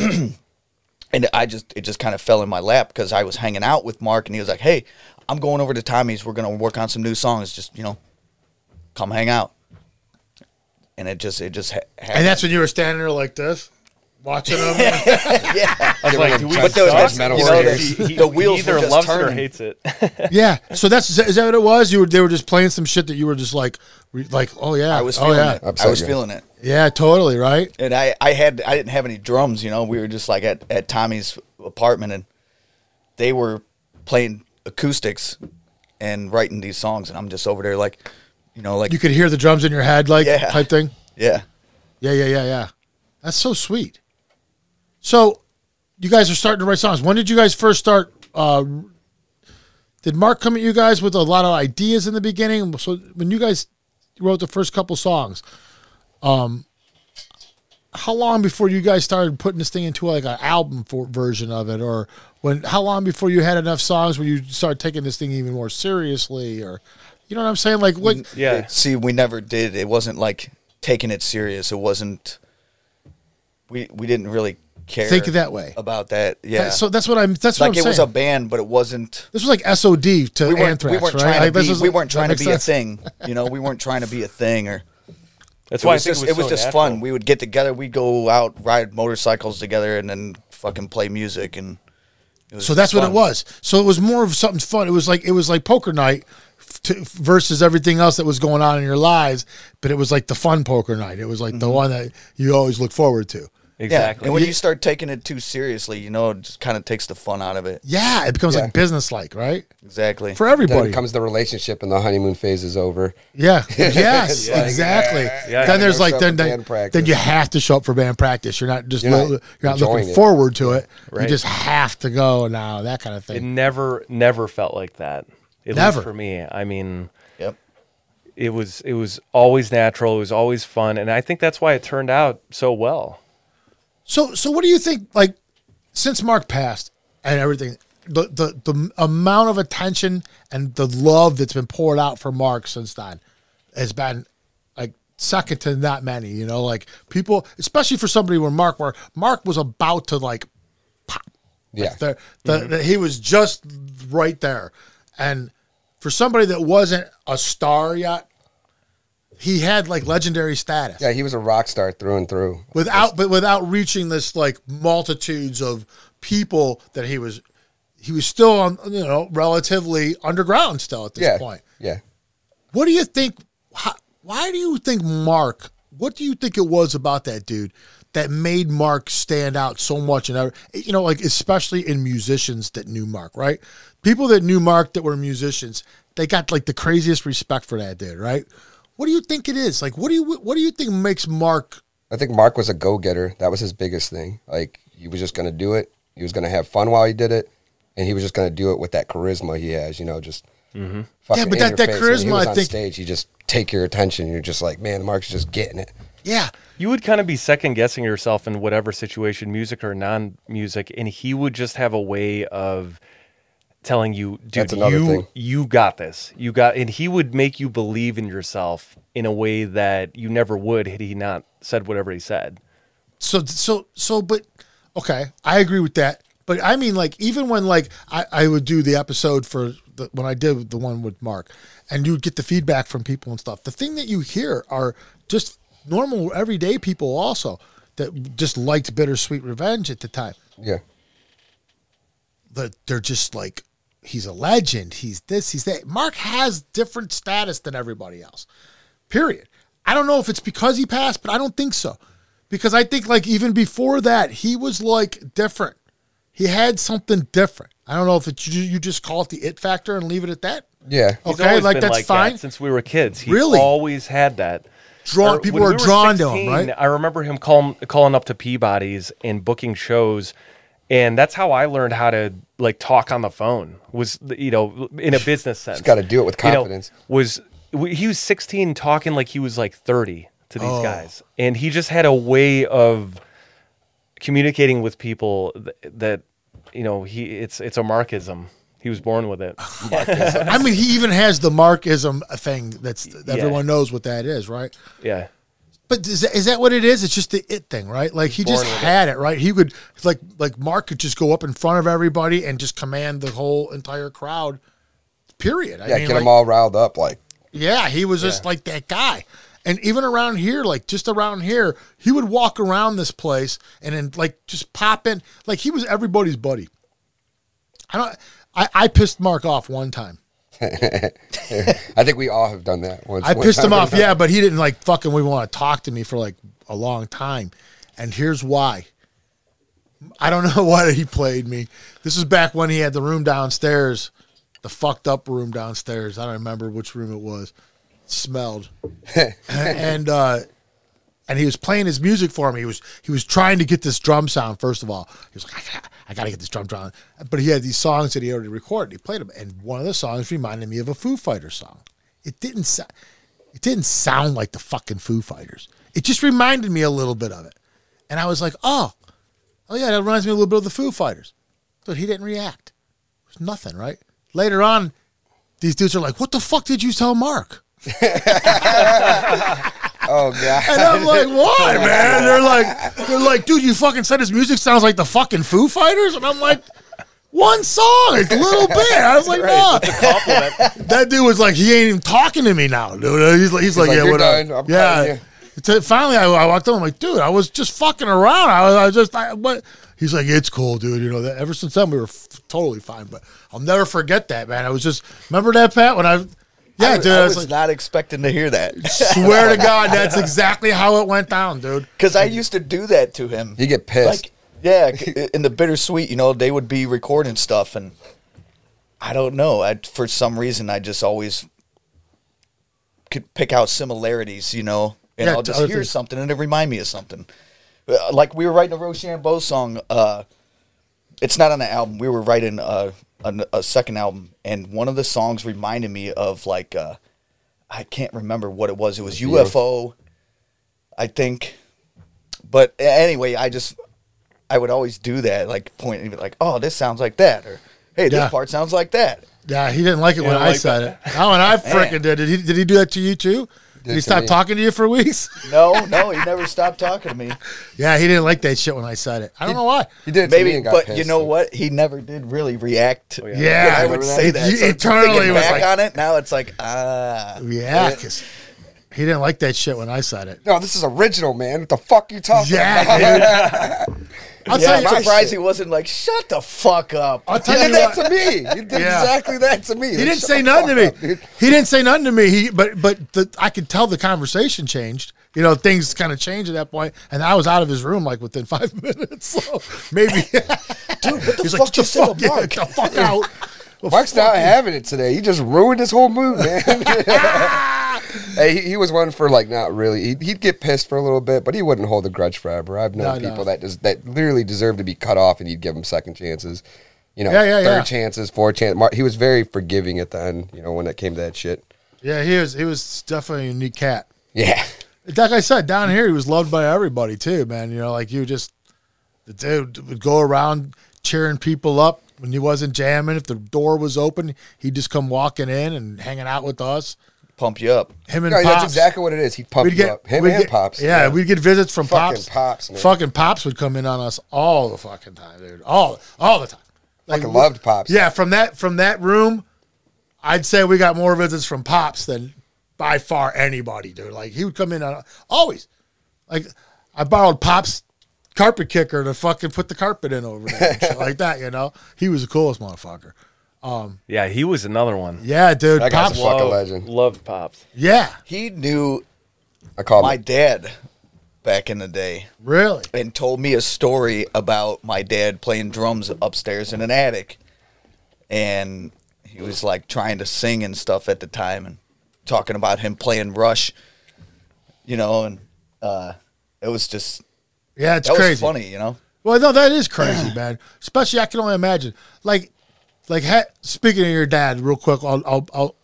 [clears throat] and I just it just kind of fell in my lap because I was hanging out with Mark, and he was like, "Hey, I'm going over to Tommy's. We're gonna work on some new songs. Just you know, come hang out." And it just it just ha- happened. And that's when you were standing there like this, watching them. [laughs] yeah. I was like, do we But those- that's metal You know, he- he- The wheels either were just loves it or hates it. [laughs] yeah. So that's is that what it was? You were they were just playing some shit that you were just like, re- like, oh yeah, I was oh feeling yeah, it. Upset I was you. feeling it. yeah, totally, right? and I, I had I didn't have any drums, you know. We were just like at, at Tommy's apartment and they were playing acoustics and writing these songs and I'm just over there like you know, like You could hear the drums in your head, like Yeah. type thing. yeah. Yeah, yeah, yeah, yeah. That's so sweet. So, you guys are starting to write songs. When did you guys first start? Uh, did Mark come at you guys with a lot of ideas in the beginning? So, when you guys wrote the first couple songs, um, how long before you guys started putting this thing into like an album for, version of it, or when how long before you had enough songs where you start taking this thing even more seriously, or you know what I'm saying? Like what? Yeah. See, we never did. It wasn't like taking it serious. It wasn't. We we didn't really care. Think of that way. about that. Yeah. So that's what I'm. That's what I'm saying. it was a band, but it wasn't. this was like SOD to We. Anthrax, we weren't right? trying to this be. was- we weren't trying to be sense? a thing. You know, we weren't trying to be a thing or. That's It why was, I think just, it was, so just natural. fun. We would get together. We'd go out, ride motorcycles together, and then fucking play music. And So that's just what it was. So it was more of something fun. It was like it was like poker night to, versus everything else that was going on in your lives. But it was like the fun poker night. It was like Mm-hmm. the one that you always look forward to. Exactly. Yeah, and when you start taking it too seriously, you know, it just kind of takes the fun out of it. Yeah, it becomes Yeah. like business like, right? Exactly. For Then everybody. comes the relationship and the honeymoon phase is over. yeah. [laughs] Yes, It's like, exactly. Yeah. Then there's like show up then for then, band practice. then you have to show up for band practice. You're not just You're not li- you're not enjoying looking it. forward to it. You Right. just have to go now. That kind of thing. It thing. never, never felt like that. At Never. least for me. I mean, Yep. it was it was always natural. It was always fun, and I think that's why it turned out so well. So so what do you think? Like since Mark passed and everything, the the the amount of attention and the love that's been poured out for Mark since then has been like second to not many. You know, like people, especially for somebody where Mark, where Mark was about to like pop. Yeah. the, the, the- he was just right there. And for somebody that wasn't a star yet, he had like legendary status Yeah, he was a rock star through and through. without but without reaching this like multitudes of people that he was he was still on you know relatively underground still at this yeah. point. Yeah. What do you think? How, why do you think Mark? What do you think it was about that dude that made Mark stand out so much? And you know, like especially in musicians that knew Mark, right? People that knew Mark that were musicians, they got like the craziest respect for that dude, right? What do you think it is? Like, what do you what do you think makes Mark? I think Mark was a go getter. That was his biggest thing. Like he was just gonna do it. He was gonna have fun while he did it, and he was just gonna do it with that charisma he has. You know, just Mm-hmm. fucking Yeah, but in that- your that face. When he charisma, was I on think- stage, you just take your attention. You're just like, man, Mark's just getting it. Yeah, You would kind of be second guessing yourself in whatever situation, music or non music, and he would just have a way of telling you, dude, That's another you thing. you got this. You got and he would make you believe in yourself in a way that you never would had he not said whatever he said. so so so but okay i agree with that but i mean like even when like i, I would do the episode for the, when i did the one with mark and you would get the feedback from people and stuff the thing that you hear are just normal everyday people also that just liked bittersweet revenge at the time Yeah. that they're just like he's a legend he's this he's that mark has different status than everybody else period i don't know if it's because he passed but i don't think so because i think like even before that he was like different he had something different i don't know if it's you, you just call it the it factor and leave it at that Yeah. Okay always like been that's like fine that since we were kids. He Really? always had that. Drawn- people when were we drawn to him, right? I remember him call, calling up to Peabody's and booking shows, and that's how I learned how to like talk on the phone. Was you know in a business sense. gotta do it with You know, confidence. was he was 16 talking like he was like 30 to these Oh. guys, and he just had a way of communicating with people th- that you know he it's it's a Markism. He was born with it. [laughs] i mean he even has the markism thing that's that Yeah. everyone knows what that is right Yeah. But is that, is that what it is? It's just the it thing, right? Like he just had it. right? He would like like Mark could just go up in front of everybody and just command the whole entire crowd. Period. I Yeah. mean, get like, them all riled up. Like, Yeah, he was just like that guy. And even around here, like just around here, he would walk around this place and then like just pop in. Like he was everybody's buddy. I don't. I, I pissed Mark off one time. [laughs] I think we all have done that once. I pissed him off, yeah, but he didn't like fucking we want to talk to me for like a long time. And here's why. I don't [laughs] know why he played me. This is back when he had the room downstairs, the fucked up room downstairs. I don't remember which room it was. It smelled. [laughs] and uh and he was playing his music for me. He was he was trying to get this drum sound. First of all, he was like, I got to get this drum sound. But he had these songs that he already recorded. He played them, and one of the songs reminded me of a Foo Fighters song. It didn't sa- it didn't sound like the fucking Foo Fighters. It just reminded me a little bit of it, and I was like, oh, oh yeah, that reminds me a little bit of the Foo Fighters. Dude, he didn't react. It was nothing, right? Later on, these dudes are like, "What the fuck did you tell Mark?" [laughs] Oh god. And I'm like, "What, oh, man?" They're like, "They're like, dude, you fucking said his music sounds like the fucking Foo Fighters," and I'm like. One song, it's a little [laughs] bit. I was like, no. Compliment. [laughs] That dude was like, he ain't even talking to me now, dude. He's like, he's, like, like, yeah, "You're what up?" yeah. you. Until finally, I, I walked up. I'm like, dude, I was just fucking around. I was, I was just, I, what? He's like, it's cool, dude. You know that. Ever since then, we were f- totally fine. But I'll never forget that, man. I was just remember that, Pat, when I, yeah, I, dude. I I was was like, not expecting to hear that [laughs] swear to God, that's [laughs] exactly how it went down, dude. because I used to do that to him. You get pissed. Like, yeah, in the bittersweet, you know, they would be recording stuff, and I don't know. I, for some reason, I just always could pick out similarities, you know, and Yeah, I'll just other hear things. something and it remind me of something. Uh, Like we were writing a Rochambeau song. Uh, it's not on the album. We were writing a, a, a second album, and one of the songs reminded me of like uh, I can't remember what it was. It was UFO, I think. But anyway, I just I would always do that, like point and be like, "Oh, this sounds like that," or "Hey, this Yeah. part sounds like that." Yeah, he didn't like it when I like said it. [laughs] How and I freaking did. Did he? Did he do that to you too? Did, Did he to stop talking to you for weeks? No, no, [laughs] he never stopped talking to me. yeah, he didn't like that shit when I said it. I don't know why. he did it to me Maybe, but pissed. you know what? He never did really react. yeah. Yeah, I would say that? that. He So eternally was back like- on it. Now it's like ah. Yeah, 'cause he didn't like that shit when I said it. No, this is original, man. What the fuck you talking Yeah, about? [laughs] I'll Yeah, tell I'm surprised he wasn't like, "Shut the fuck up." I'll tell did you that what. to me. He [laughs] did Yeah. exactly that to me. He didn't say nothing to me. He didn't say nothing to me. He, but but the, I could tell the conversation changed. You know, things kind of changed at that point, and I was out of his room like within five [laughs] minutes. So maybe, dude, what [laughs] the he's fuck like, "Get you the said fuck, yeah, Mark?" get the fuck out." Mark's not having it today. He just ruined his whole mood, man. [laughs] [laughs] hey, he, he was one for like not really. He'd, he'd get pissed for a little bit, but he wouldn't hold a grudge forever. I've known No, no. people that just that literally deserve to be cut off, and you'd give them second chances. You know, Yeah, yeah, third yeah. chances, fourth chance. Mark, he was very forgiving at the end. You know, when it came to that shit. Yeah, he was. He was definitely a unique cat. Yeah, [laughs] Like I said, down here he was loved by everybody too, man. You know, like you just the dude would go around cheering people up when he wasn't jamming. If the door was open, he'd just come walking in and hanging out with us. Pump you up. Him and no, Pops. that's exactly what it is. He pumped We'd you get up. Him and get- pops. Yeah, we'd get visits from Fucking pops. Pops, man. Fucking pops would come in on us all the fucking time, dude. All all the time. Like, fucking loved pops. Yeah, from that from that room, I'd say we got more visits from pops than by far anybody, dude. Like he would come in on always. Like I borrowed pops carpet kicker to fucking put the carpet in over there, and shit like that. You know, he was the coolest motherfucker. Yeah, he was another one. Yeah, dude. That guy's Pops. a fucking Loved- legend. Loved pops. Yeah, He knew I call my him. dad back in the day really. and told me a story about my dad playing drums upstairs in an attic. And he was like trying to sing and stuff at the time and talking about him playing Rush, you know, and uh, it was just, Yeah, it's that crazy. was funny, you know? Well, no, that is crazy, [clears throat] man. Especially, I can only imagine. Like, like speaking of your dad, real quick, I'll, I'll, I'll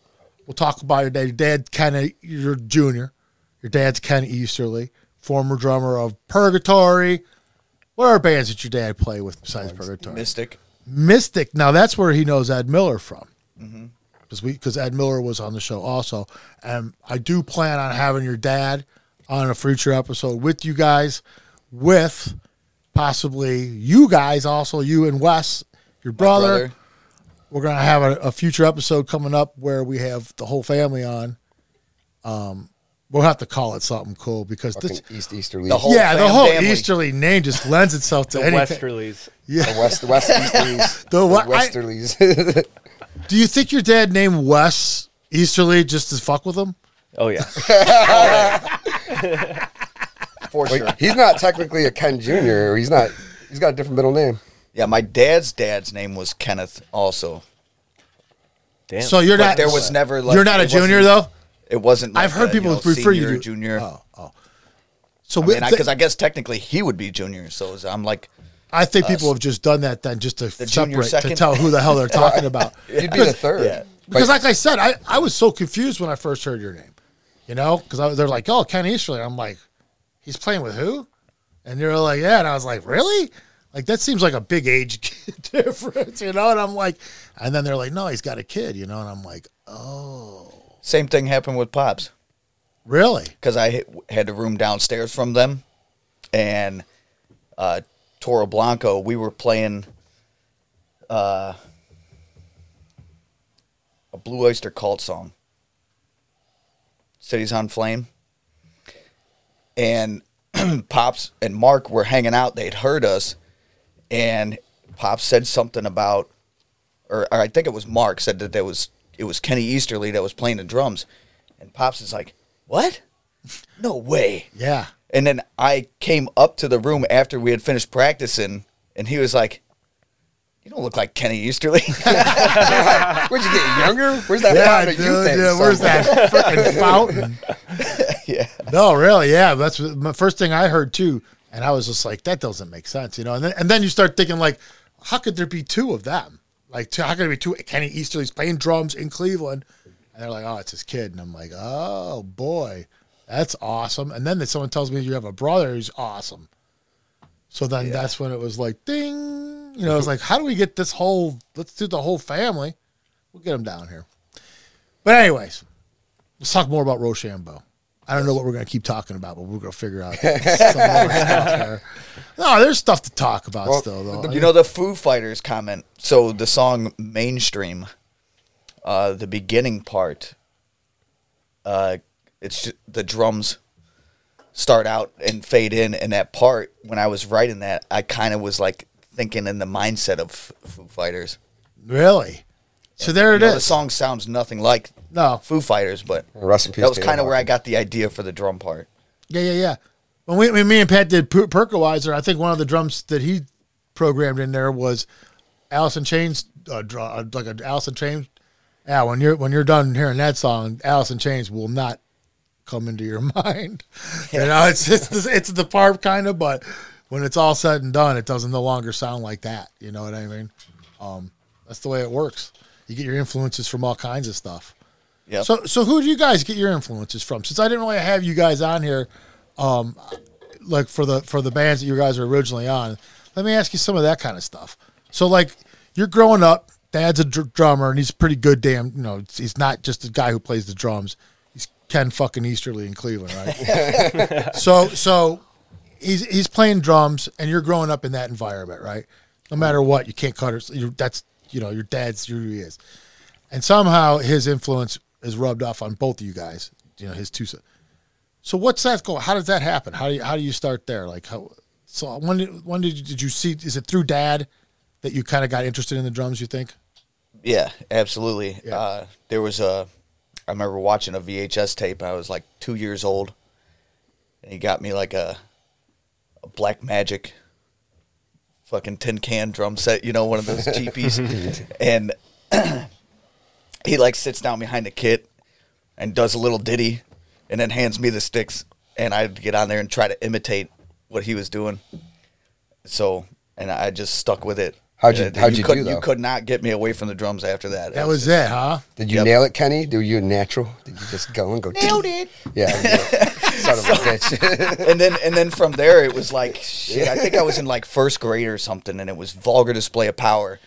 we'll talk about your dad. Your dad, Ken, you're junior. Your dad's Ken Easterly, former drummer of Purgatory. What are bands that your dad play with besides Purgatory? Mystic. Mystic. Now that's where he knows Ed Miller from, mm-hmm. because we because Ed Miller was on the show also, and I do plan on having your dad on a future episode with you guys, with possibly you guys also you and Wes, your brother. brother. We're gonna have a, a future episode coming up where we have the whole family on. Um, we'll have to call it something cool because this. East Easterly. The whole Yeah, the whole family. Easterly name just lends itself to The anything. Westerlies. [laughs] Yeah. The West, the West Easterlies. [laughs] The the what- I- Westerlies. [laughs] Do you think your dad named Wes Easterly just to fuck with him? Oh yeah. For sure. He's not technically a Ken Jr. Or he's not. He's got a different middle name. Yeah, my dad's dad's name was Kenneth also. Damn. So you're But not. there was never like you're not a it junior wasn't- though. It wasn't. Like I've heard a, people you know, refer you senior, to junior. Oh, oh. So I we- mean, th- because I, guess technically he would be junior. So I'm like, I think uh, people have just done that then just to junior separate to second? tell who the hell they're [laughs] talking about. [laughs] You'd be the third. Yeah. Because, like I said, I, I was so confused when I first heard your name. You know, because they're like, "Oh, Ken Easterly." I'm like, "He's playing with who?" And they're like, "Yeah," and I was like, "Really?" Like that seems like a big age [laughs] difference, you know. And I'm like, and then they're like, no, he's got a kid, you know. And I'm like, oh, Same thing happened with Pops really? because I had a room downstairs from them, and uh, Toro Blanco. We were playing uh, a Blue Oyster Cult song, "Cities on Flame," and [clears throat] Pops and Mark were hanging out. They'd heard us, and Pops said something about, or, or I think it was Mark said that there was it was Kenny Easterly that was playing the drums, and Pops is like, "What? [laughs] No way!" Yeah. And then I came up to the room after we had finished practicing, and he was like, "You don't look like Kenny Easterly." [laughs] [laughs] Where'd you get younger? Where's that Yeah, fountain of dude, youth at yeah, where's that freaking fountain? [laughs] yeah, No, really, yeah. That's the first thing I heard too, and I was just like, that doesn't make sense, you know. And then and then you start thinking like, how could there be two of them? Like, how could there be two? Kenny Easterly's playing drums in Cleveland, and they're like, oh, it's his kid, and I'm like, oh boy, that's awesome. And then someone tells me you have a brother who's awesome. So then that's when it was like, ding, you know, it's like, how do we get this whole? Let's do the whole family. We'll get them down here. But anyways, let's talk more about Rochambeau. I don't know what we're going to keep talking about, but we're going to figure out [laughs] some stuff there. No, there's stuff to talk about Well, still, though. you know the Foo Fighters comment. So the song "Mainstream," uh, the beginning part, uh, it's the drums start out and fade in, and that part when I was writing that, I kind of was like thinking in the mindset of Foo Fighters. really? So there it You is. know, the song sounds nothing like no, Foo Fighters, but Rest in peace. that was Taylor kind of where I Hawkins. got the idea for the drum part. yeah, yeah, yeah. When we, when me and Pat did per- Perkaweiser, I think one of the drums that he programmed in there was Alice in Chains, uh, draw, uh, like an Alice in Chains. Yeah, when you're when you're done hearing that song, Alice in Chains will not come into your [laughs] mind. You know, it's it's the, it's the part kind of, but when it's all said and done, it doesn't no longer sound like that. You know what I mean? Um, that's the way it works. You get your influences from all kinds of stuff. Yep. So so who do you guys get your influences from? Since I didn't really have you guys on here, um, like for the for the bands that you guys were originally on, let me ask you some of that kind of stuff. So like you're growing up, dad's a dr- drummer and he's pretty good. Damn, you know, he's not just a guy who plays the drums. He's Ken fucking Easterly in Cleveland, right? [laughs] so so he's he's playing drums and you're growing up in that environment, right? No matter what, you can't cut it. That's you know your dad's who he is, and somehow his influence is rubbed off on both of you guys. You know his two. sons. So what's that go? How does that happen? How do you, how do you start there? Like how? So when did, when did you, did you see? Is it through dad that you kind of got interested in the drums? You think? Yeah, absolutely. Yeah. Uh, there was a, I remember watching a VHS tape. I was like two years old, and he got me like a, a Black Magic, fucking tin can drum set. You know, one of those [laughs] cheapies, and [clears throat] he like sits down behind the kit and does a little ditty, and then hands me the sticks, and I'd get on there and try to imitate what he was doing. So, and I just stuck with it. How'd you- Uh, how'd you do, couldn't- though? You could not get me away from the drums after that. That was it, huh? Did you Yep. nail it, Kenny? Do you natural? Did you just go and go? Nailed it. Yeah. yeah. [laughs] Son of a bitch. [laughs] and then and then from there it was like [laughs] shit. I think I was in like first grade or something, and it was vulgar display of power.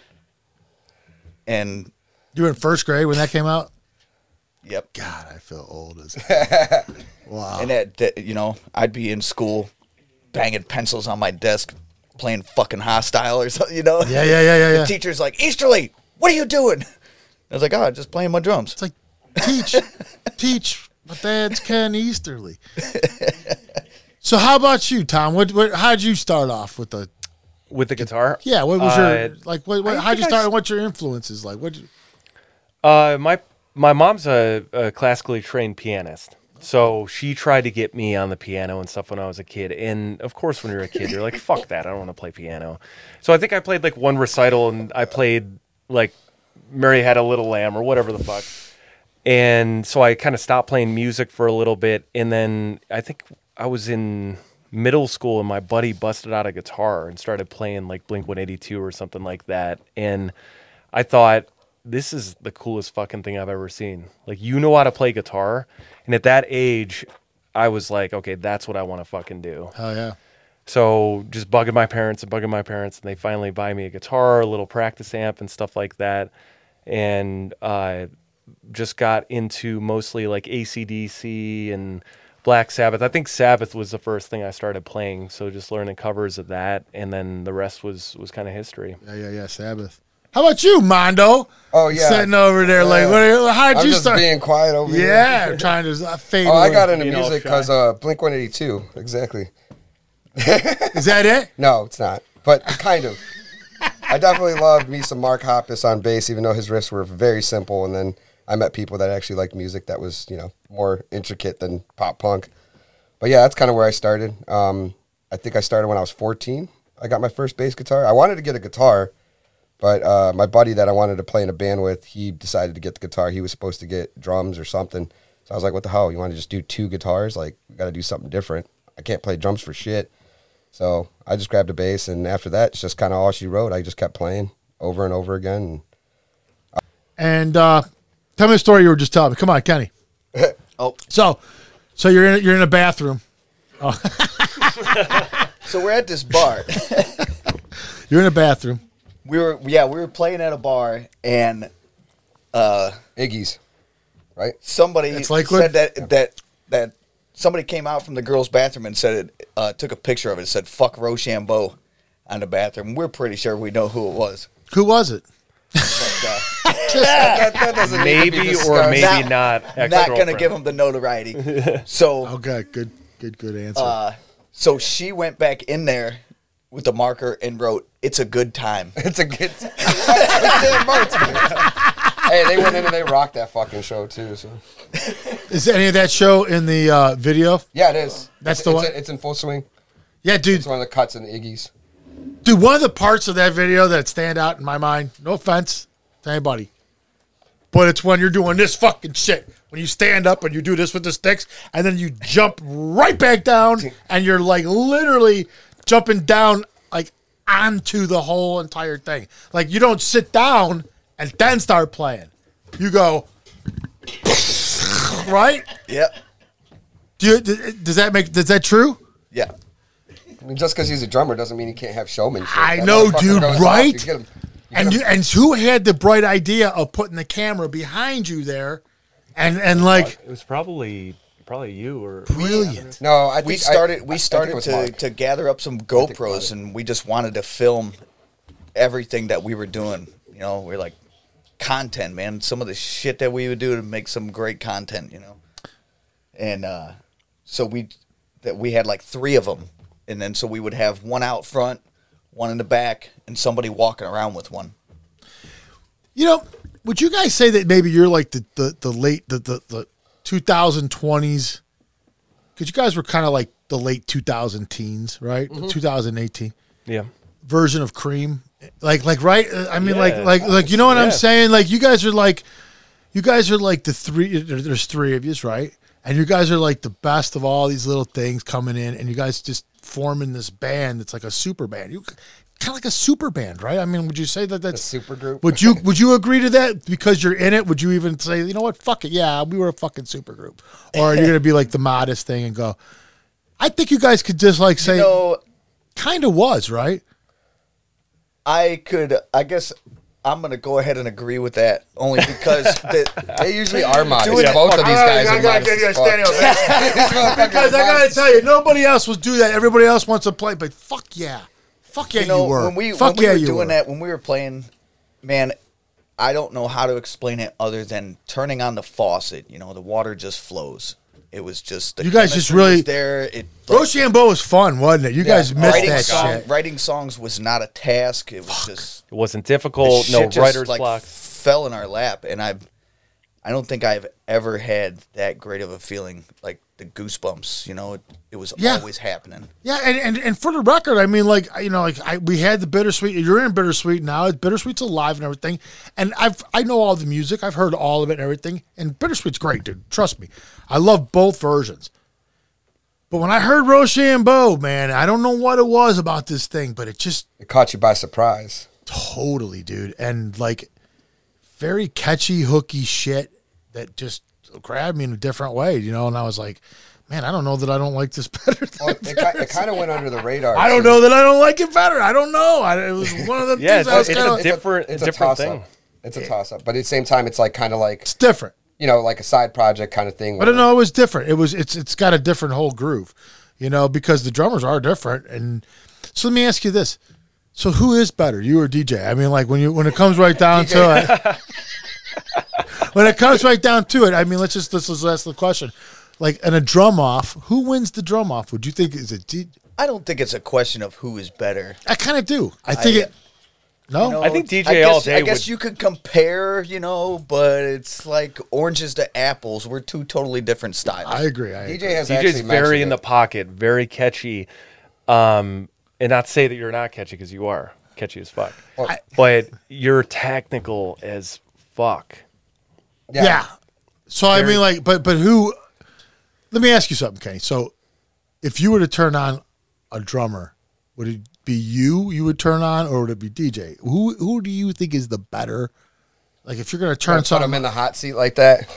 And You were in first grade when that came out. yep, God, I feel old as. [laughs] wow. and that, that you know I'd be in school, banging pencils on my desk, playing fucking hostile or something. You know. Yeah, yeah, yeah, yeah, [laughs] The yeah. teacher's like, Easterly, what are you doing? I was like, oh, just playing my drums. It's like teach, [laughs] teach. My dad's Ken Easterly. So how about you, Tom? What, what how'd you start off with the? with the guitar. Yeah, what was Uh, your like? What, what how'd you think I start? s- and What's your influences like? What? Uh, my my mom's a, a classically trained pianist, so she tried to get me on the piano and stuff when I was a kid. And of course, when you're a kid, you're like, "Fuck that! I don't want to play piano." So I think I played like one recital, and I played like "Mary Had a Little Lamb" or whatever the fuck. And so I kind of stopped playing music for a little bit, and then I think I was in middle school, and my buddy busted out a guitar and started playing like Blink 182 or something like that. And I thought, this is the coolest fucking thing I've ever seen. Like, you know how to play guitar. And at that age, I was like, okay, that's what I want to fucking do. Oh yeah. So just bugging my parents and bugging my parents, and they finally buy me a guitar, a little practice amp, and stuff like that. And uh, just got into mostly like ACDC and Black Sabbath. I think Sabbath was the first thing I started playing. So just learning covers of that, and then the rest was was kind of history. Yeah, yeah, yeah. Sabbath. How about you, Mando? Oh, yeah. sitting over there like, what? Are, you- how did I'm you just start? being quiet over here. yeah, [laughs] trying to uh, fade. Oh, I got into You music because uh, Blink 182. Exactly. [laughs] Is that it? No, it's not. But kind of. I definitely loved me some Mark Hoppus on bass, even though his riffs were very simple. And then I met people that actually liked music that was, you know, more intricate than pop punk. But yeah, that's kind of where I started. Um, I think I started when I was 14. I got my first bass guitar. I wanted to get a guitar, but uh, my buddy that I wanted to play in a band with, he decided to get the guitar. He was supposed to get drums or something. So I was like, what the hell? You want to just do two guitars? Like, we got to do something different. I can't play drums for shit. So I just grabbed a bass, and after that, it's just kind of all she wrote. I just kept playing over and over again. And uh, tell me a story you were just telling me. Come on, Kenny. [laughs] Oh, So, so you're in you're in a bathroom. [laughs] so we're at this bar. [laughs] You're in a bathroom. We were yeah, we were playing at a bar and uh Iggy's, right? somebody It's liquid? said that that that somebody came out from the girls' bathroom and said it uh, took a picture of it. Said "fuck Rochambeau" on the bathroom. We're pretty sure we know who it was. Who was it? But, uh, that, [laughs] [laughs] that doesn't need to be Maybe or discussed. maybe Not- not. not gonna ex-girlfriend. give him the notoriety. [laughs] So Okay, good, good, good answer. uh, so she went back in there with the marker and wrote, "It's a good time." It's a good. Damn, Mo, it's a good- hey, they went in and they rocked that fucking show too. So Is any of that show in the uh, video? yeah, it is. That's It's- the it's, one- It's in full swing. Yeah, dude. It's one of the cuts in the Iggy's. Dude, one of the parts of that video that stand out in my mind, no offense to anybody, but it's when you're doing this fucking shit. When you stand up and you do this with the sticks, and then you jump right back down, and you're like literally jumping down like onto the whole entire thing. Like you don't sit down and then start playing. You go [laughs] right. Yep. Do you, does that make does that true? Yeah. I mean, just because he's a drummer doesn't mean he can't have showmanship. I That know, dude, right? you get him- you And get you, and who had the bright idea of putting the camera behind you there, and and like It was probably probably you or brilliant. no, I think We I- started. I- I we started to, to gather up some GoPros, and we just wanted to film everything that we were doing. You know, we're like content, man. Some of the shit that we would do to make some great content. You know, and uh, so we that we had like three of them, and then so we would have one out front, one in the back, and somebody walking around with one. You know, would you guys say that maybe you're like the the, the late the the, the 2020s? Because you guys were kind of like the late 2000 teens, right? Mm-hmm. 2018 yeah. version of Cream, like like right? I mean, like Yeah, like like you know what I'm saying? Like you guys are like, you guys are like the three. There's three of yous, right? And you guys are like the best of all these little things coming in, and you guys just forming this band that's like a super band. You kind of like a super band, right? I mean, would you say that a that's super group. would you [laughs] would you agree to that because you're in it? Would you even say, you know what, fuck it, yeah, we were a fucking super group, or are you gonna be like the modest thing and go? I think you guys could just like say, You know, kind of was right. I could. I guess I'm gonna go ahead and agree with that only because [laughs] the, They usually are modest. Doing it- Both of these guys I are gotta modest. give you a as fuck. standing ovation. [laughs] These motherfuckers Because I gotta tell you, nobody else would do that. Everybody else wants to play, but fuck yeah, fuck yeah, you you, know were. when we fuck when we yeah, were you doing were. that when we were playing, man, I don't know how to explain it other than turning on the faucet. You know, the water just flows. It was just the You guys just really- was there. It Rochambeau was fun, wasn't it? You guys missed writing that song, shit. writing songs was not a task. It was just It wasn't difficult. No just, writer's like, block. Fell in our lap, and I, I don't think I've ever had that great of a feeling like the goosebumps. You know, it, it was Yeah. always happening. Yeah, and, and and for the record, I mean, like you know, like I, we had the bittersweet. You're in bittersweet now. Bittersweet's alive and everything. And I've I know all the music. I've heard all of it and everything. And bittersweet's great, dude. Trust me, I love both versions. But when I heard Rochambeau, man, I don't know what it was about this thing, but it just It caught you by surprise. totally, dude, and like very catchy, hooky shit that just grabbed me in a different way, you know. And I was like, man, I don't know that I don't like this [laughs] better. Than Well, it, ki- it kind of went under the radar. I don't too. know that I don't like it better. I don't know. I, it was one of the [laughs] Yeah, things I it's- was it's kind a of. diff- different- it's a different toss-up. thing. It's a toss up, but at the same time, it's like kind of like It's different. you know, like a side project kind of thing. I don't know. It was different. It was. It's. It's got a different whole groove, you know, because the drummers are different. And so let me ask you this: So who is better, you or DJ? I mean, like when you when it comes right down [laughs] to it. When it comes right down to it, I mean, let's just let's just ask the question: like in a drum off, who wins the drum off? Would you think is it? D- I don't think it's a question of who is better. I kind of do. I think I- it. No, No, I think DJ I guess, all day I guess would- you could compare, you know, but it's like oranges to apples. We're two totally different styles. I agree. I agree. DJ has DJ's actually very mentioned in the pocket, very catchy. Um, and not say that you're not catchy because you are catchy as fuck. Well, but you're technical as fuck. Yeah. So I mean, like, but but who? Let me ask you something, Kenny. So, if you were to turn on a drummer, would it be you? You would turn on, or would it be DJ? Who who do you think is the better? Like, if you're gonna turn Put him in the hot seat like that.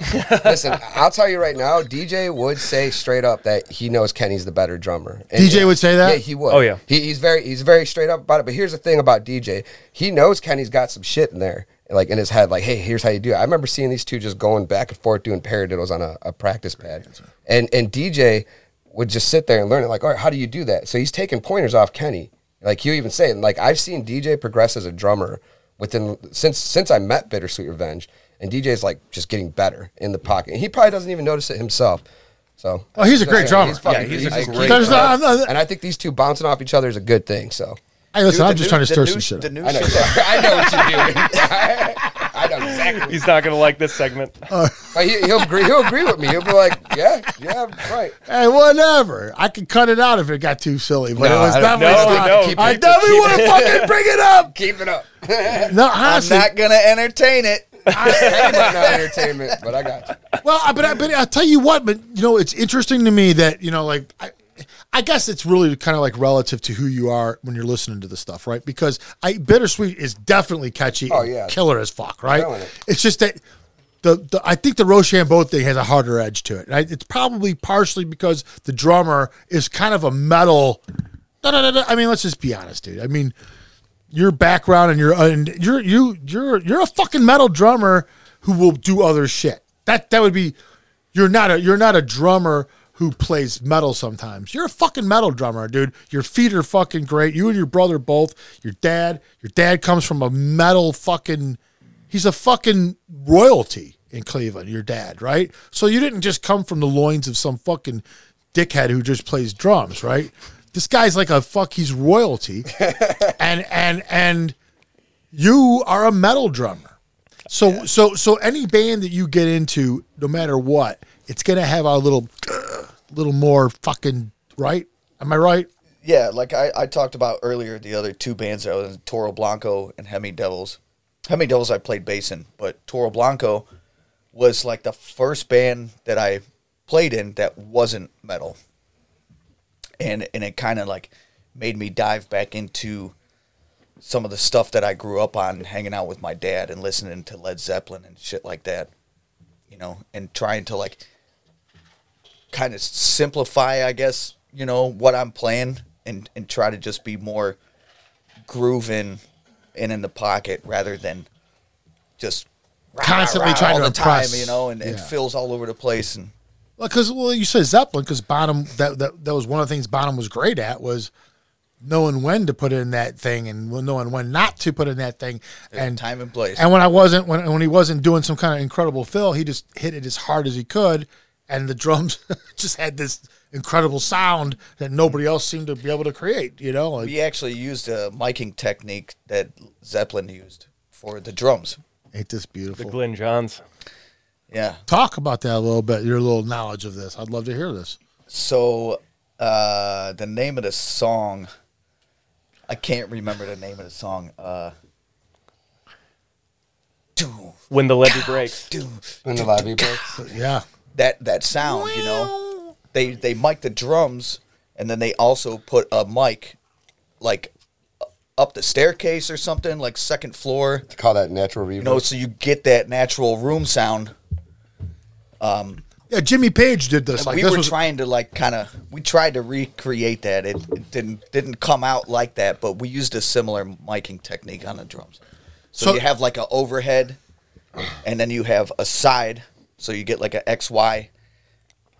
[laughs] Listen, I'll tell you right now, DJ would say straight up that he knows Kenny's the better drummer. And- DJ would say that? Yeah, he would. Oh, yeah. He, he's very he's very straight up about it. But here's the thing about DJ: he knows Kenny's got some shit in there, like in his head. Like, hey, here's how you do it. I remember seeing these two just going back and forth doing paradiddles on a, a practice pad, and and DJ would just sit there and learn it. Like, all right, how do you do that? So he's taking pointers off Kenny. Like he'll even say, it. like I've seen DJ progress as a drummer within since since I met Bittersweet Revenge, and DJ's like just getting better in the pocket. And he probably doesn't even notice it himself. So, Oh, he's a great Yeah, drummer. fucking- Yeah, he's a great keeping uh, drummer. it up. There's not- and I think these two bouncing off each other is a good thing. So hey, listen, Dude, I'm just new- trying to stir new some shit. Up. I know, shit [laughs] I know what you're doing. [laughs] I [laughs] know exactly. He's not gonna like this segment. [laughs] But he, he'll agree. He'll agree with me. He'll be like, "Yeah, yeah, right." Hey, whatever. I could cut it out if it got too silly, but No, it was I don't- definitely. no, not- no, I keep it- definitely want to fucking bring it up. [laughs] Keep it up. No, I'm not gonna entertain it. Kenny might not entertainment, but I got you. Well, I- but I, but I'll tell you what. But you know, it's interesting to me that you know, like, I, I guess it's really kind of like relative to who you are when you're listening to the stuff, right? Because I bittersweet is definitely catchy, Oh, yeah. killer as fuck, right? It. It's just that the, the I think the Rochambeau thing has a harder edge to it. I, it's probably partially because the drummer is kind of a metal. I mean, let's just be honest, dude. I mean, your background and your and you're you you're you're a fucking metal drummer who will do other shit. That that would be you're not a you're not a drummer who plays metal sometimes. You're a fucking metal drummer, dude. Your feet are fucking great. You and your brother both. Your dad, your dad comes from a metal fucking he's a fucking royalty in Cleveland, your dad, right? So you didn't just come from the loins of some fucking dickhead who just plays drums, right? This guy's like a fuck he's royalty. [laughs] and and and you are a metal drummer. So so so any band that you get into, no matter what, it's gonna have a little [grunts] little more fucking right. Am I right? Yeah, like I, I talked about earlier, the other two bands that I was in, Toro Blanco and Hemi Devils. Hemi Devils I played bass in, but Toro Blanco was like the first band that I played in that wasn't metal. And and it kind of like made me dive back into some of the stuff that I grew up on, hanging out with my dad and listening to Led Zeppelin and shit like that. You know, and trying to like kind of simplify, I guess, you know, what I'm playing and, and try to just be more grooving and in the pocket rather than just rah, Constantly rah, trying all to the time, impress. you know, and, and Yeah. fills all over the place. And Well, because well, you said Zeppelin because Bonham that, that that was one of the things Bonham was great at was knowing when to put in that thing and knowing when not to put in that thing and time and place. And when I wasn't when when he wasn't doing some kind of incredible fill, he just hit it as hard as he could, and the drums [laughs] just had this incredible sound that nobody else seemed to be able to create. You know, like, we actually used a miking technique that Zeppelin used for the drums. ain't this beautiful? The beautiful? Glyn Johns. Yeah. Talk about that a little bit. Your little knowledge of this. I'd love to hear this. So uh, the name of the song, I can't remember the name of the song. Uh, When the levee breaks. doo, When the levee breaks. Yeah, that that sound, you know. They they mic the drums, and then they also put a mic, like uh, up the staircase or something, like second floor. To call that natural reverb. You know, so you get that natural room sound. Um, Yeah, Jimmy Page did this. Like we this were was trying to like kind of we tried to recreate that. It, it didn't didn't come out like that, but we used a similar miking technique on the drums. So, So- you have like a overhead, and then you have a side, so you get like a XY,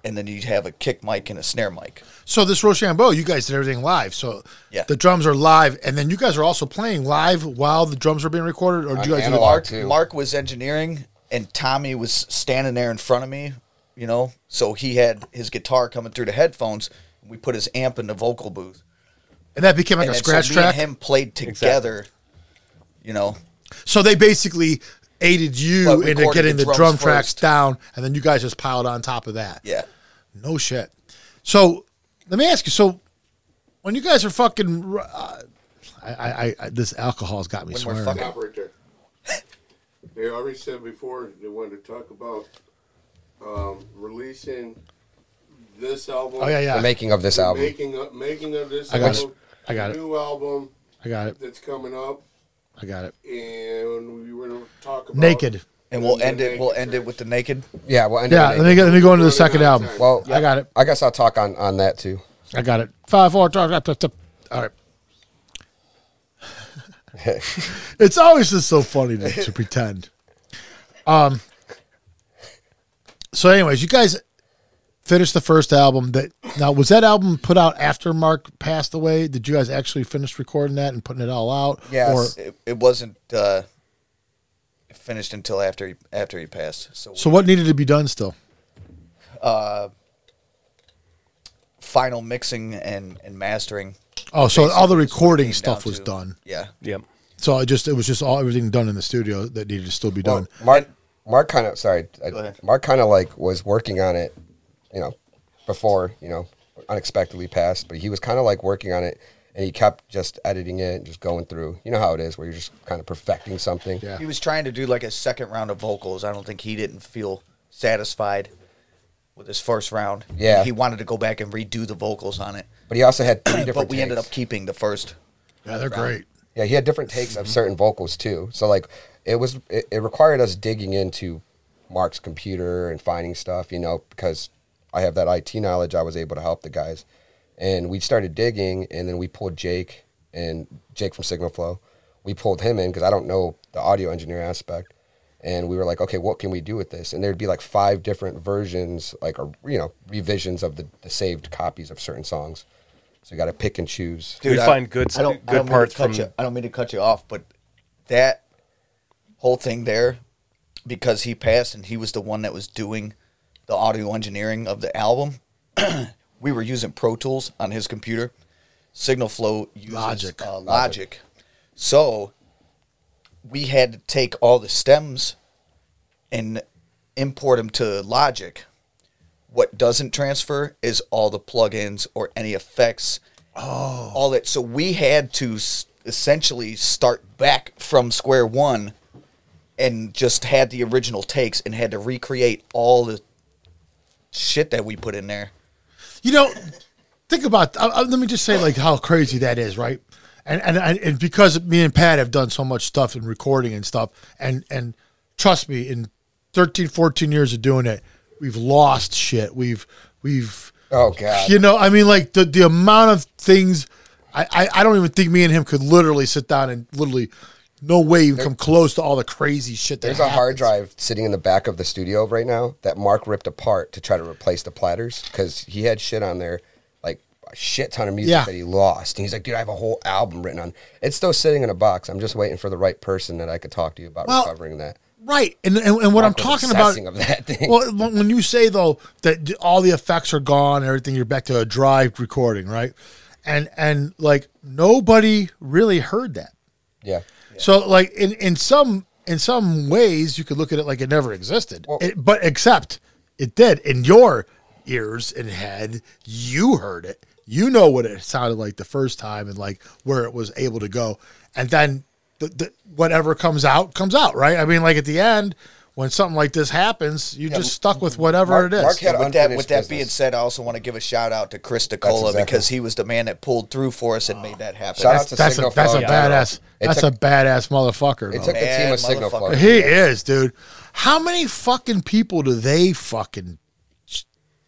and then you have a kick mic and a snare mic. so this Rochambeau. You guys did everything live. So Yeah. the drums are live, and then you guys are also playing live while the drums are being recorded, or do you uh, guys do the analog. Mark too. Mark was engineering, and Tommy was standing there in front of me. You know, so he had his guitar coming through the headphones. We put his amp in the vocal booth. and that became like and a then scratch so me track. and him played together. You know, So they basically aided you But into getting the the, drum tracks first. down, and then you guys just piled on top of that. yeah. No shit. So let me ask you. So when you guys are fucking, uh, I, I, I, this alcohol's got me When we're swearing. fucking- Stop right there. They already said before they wanted to talk about um, releasing this album. oh yeah, yeah. The making of this the album. Making of, making of this I got album. it. I got the it. New album I got it. that's coming up, I got it. and we were going to talk about Naked. And we'll end it. We'll end it with the naked. Yeah, well, Yeah. Let me get, let me go into the second album. well, I got it. I guess I'll talk on on that too. I got it. Five, four, talk, talk, talk, talk. All right. [laughs] it's always just so funny to, to pretend. Um. So, anyways, you guys finished the first album. That now was that album put out after Mark passed away? Did you guys actually finish recording that and putting it all out? Yes. Or, It, it wasn't uh, finished until after he after he passed. So, so what needed to be done still? final mixing and, and mastering. Oh, so all the basically is what it recording stuff was to. done. Yeah. Yep. So it just it was just all everything done in the studio that needed to still be Well, done. Mark, Mark kind of sorry, I- Mark kind of like was working on it, you know, before you know unexpectedly passed, but he was kind of like working on it, and he kept just editing it, and just going through. You know how it is, where you're just kind of perfecting something. Yeah. He was trying to do like a second round of vocals. I don't think he didn't feel satisfied with his first round. Yeah. He wanted to go back and redo the vocals on it. But he also had [clears throat] three different. But we ended up keeping the first. Yeah, they're great. Yeah, he had different takes of certain vocals too. So like it was it, it required us digging into Mark's computer and finding stuff, you know, because I have that IT knowledge, I was able to help the guys. And we started digging and then we pulled Jake and Jake from Signal Flow. We pulled him in because I don't know the audio engineer aspect. And we were like, okay, what can we do with this? And there'd be like five different versions, like, or, you know, revisions of the, the saved copies of certain songs. So you got to pick and choose. We I- find good- I don't, I good don't parts from- You, I don't mean to cut you off, but that whole thing there, because he passed and he was the one that was doing the audio engineering of the album. [clears throat] we were using Pro Tools on his computer. Signal Flow uses Logic. Uh, Logic. So we had to take all the stems and import them to Logic. What doesn't transfer is all the plugins or any effects. Oh. All that. So we had to s- essentially start back from square one and just had the original takes and had to recreate all the shit that we put in there. You know, think about. Uh, uh, let me just say, like, how crazy that is, right? And, and and and because me and Pat have done so much stuff in recording and stuff, and and trust me, in 13, 14 years of doing it, we've lost shit. We've we've Oh, God. you know, I mean, like the the amount of things. I, I, I don't even think me and him could literally sit down and literally no way you come close to all the crazy shit that There's a hard drive sitting in the back of the studio right now that Mark ripped apart to try to replace the platters because he had shit on there, like a shit ton of music Yeah. that he lost. And he's like, dude, I have a whole album written on. It's still sitting in a box. I'm just waiting for the right person that I could talk to you about Well, recovering that. Right, and and, and what Mark I'm talking about. of that [laughs] thing. Well, when when you say though that all the effects are gone, everything, you're back to a drive recording, right? And and like nobody really heard that. yeah. So like in in some in some ways you could look at it like it never existed, Well- It- but except it did in your ears and head. You heard it. You know what it sounded like the first time and like where it was able to go, and then the, the whatever comes out comes out, right? I mean, like at the end when something like this happens, you're just stuck with whatever Mark- it is. Mark had with that, with that being said, I also want to give a shout out to Chris DeCola exactly- because he was the man that pulled through for us and made that happen. Shout That's- out to that's a that's a Flow in general. badass. It That's took- a badass motherfucker. It though. took a team of Signal Flow. He is, dude. How many fucking people do they fucking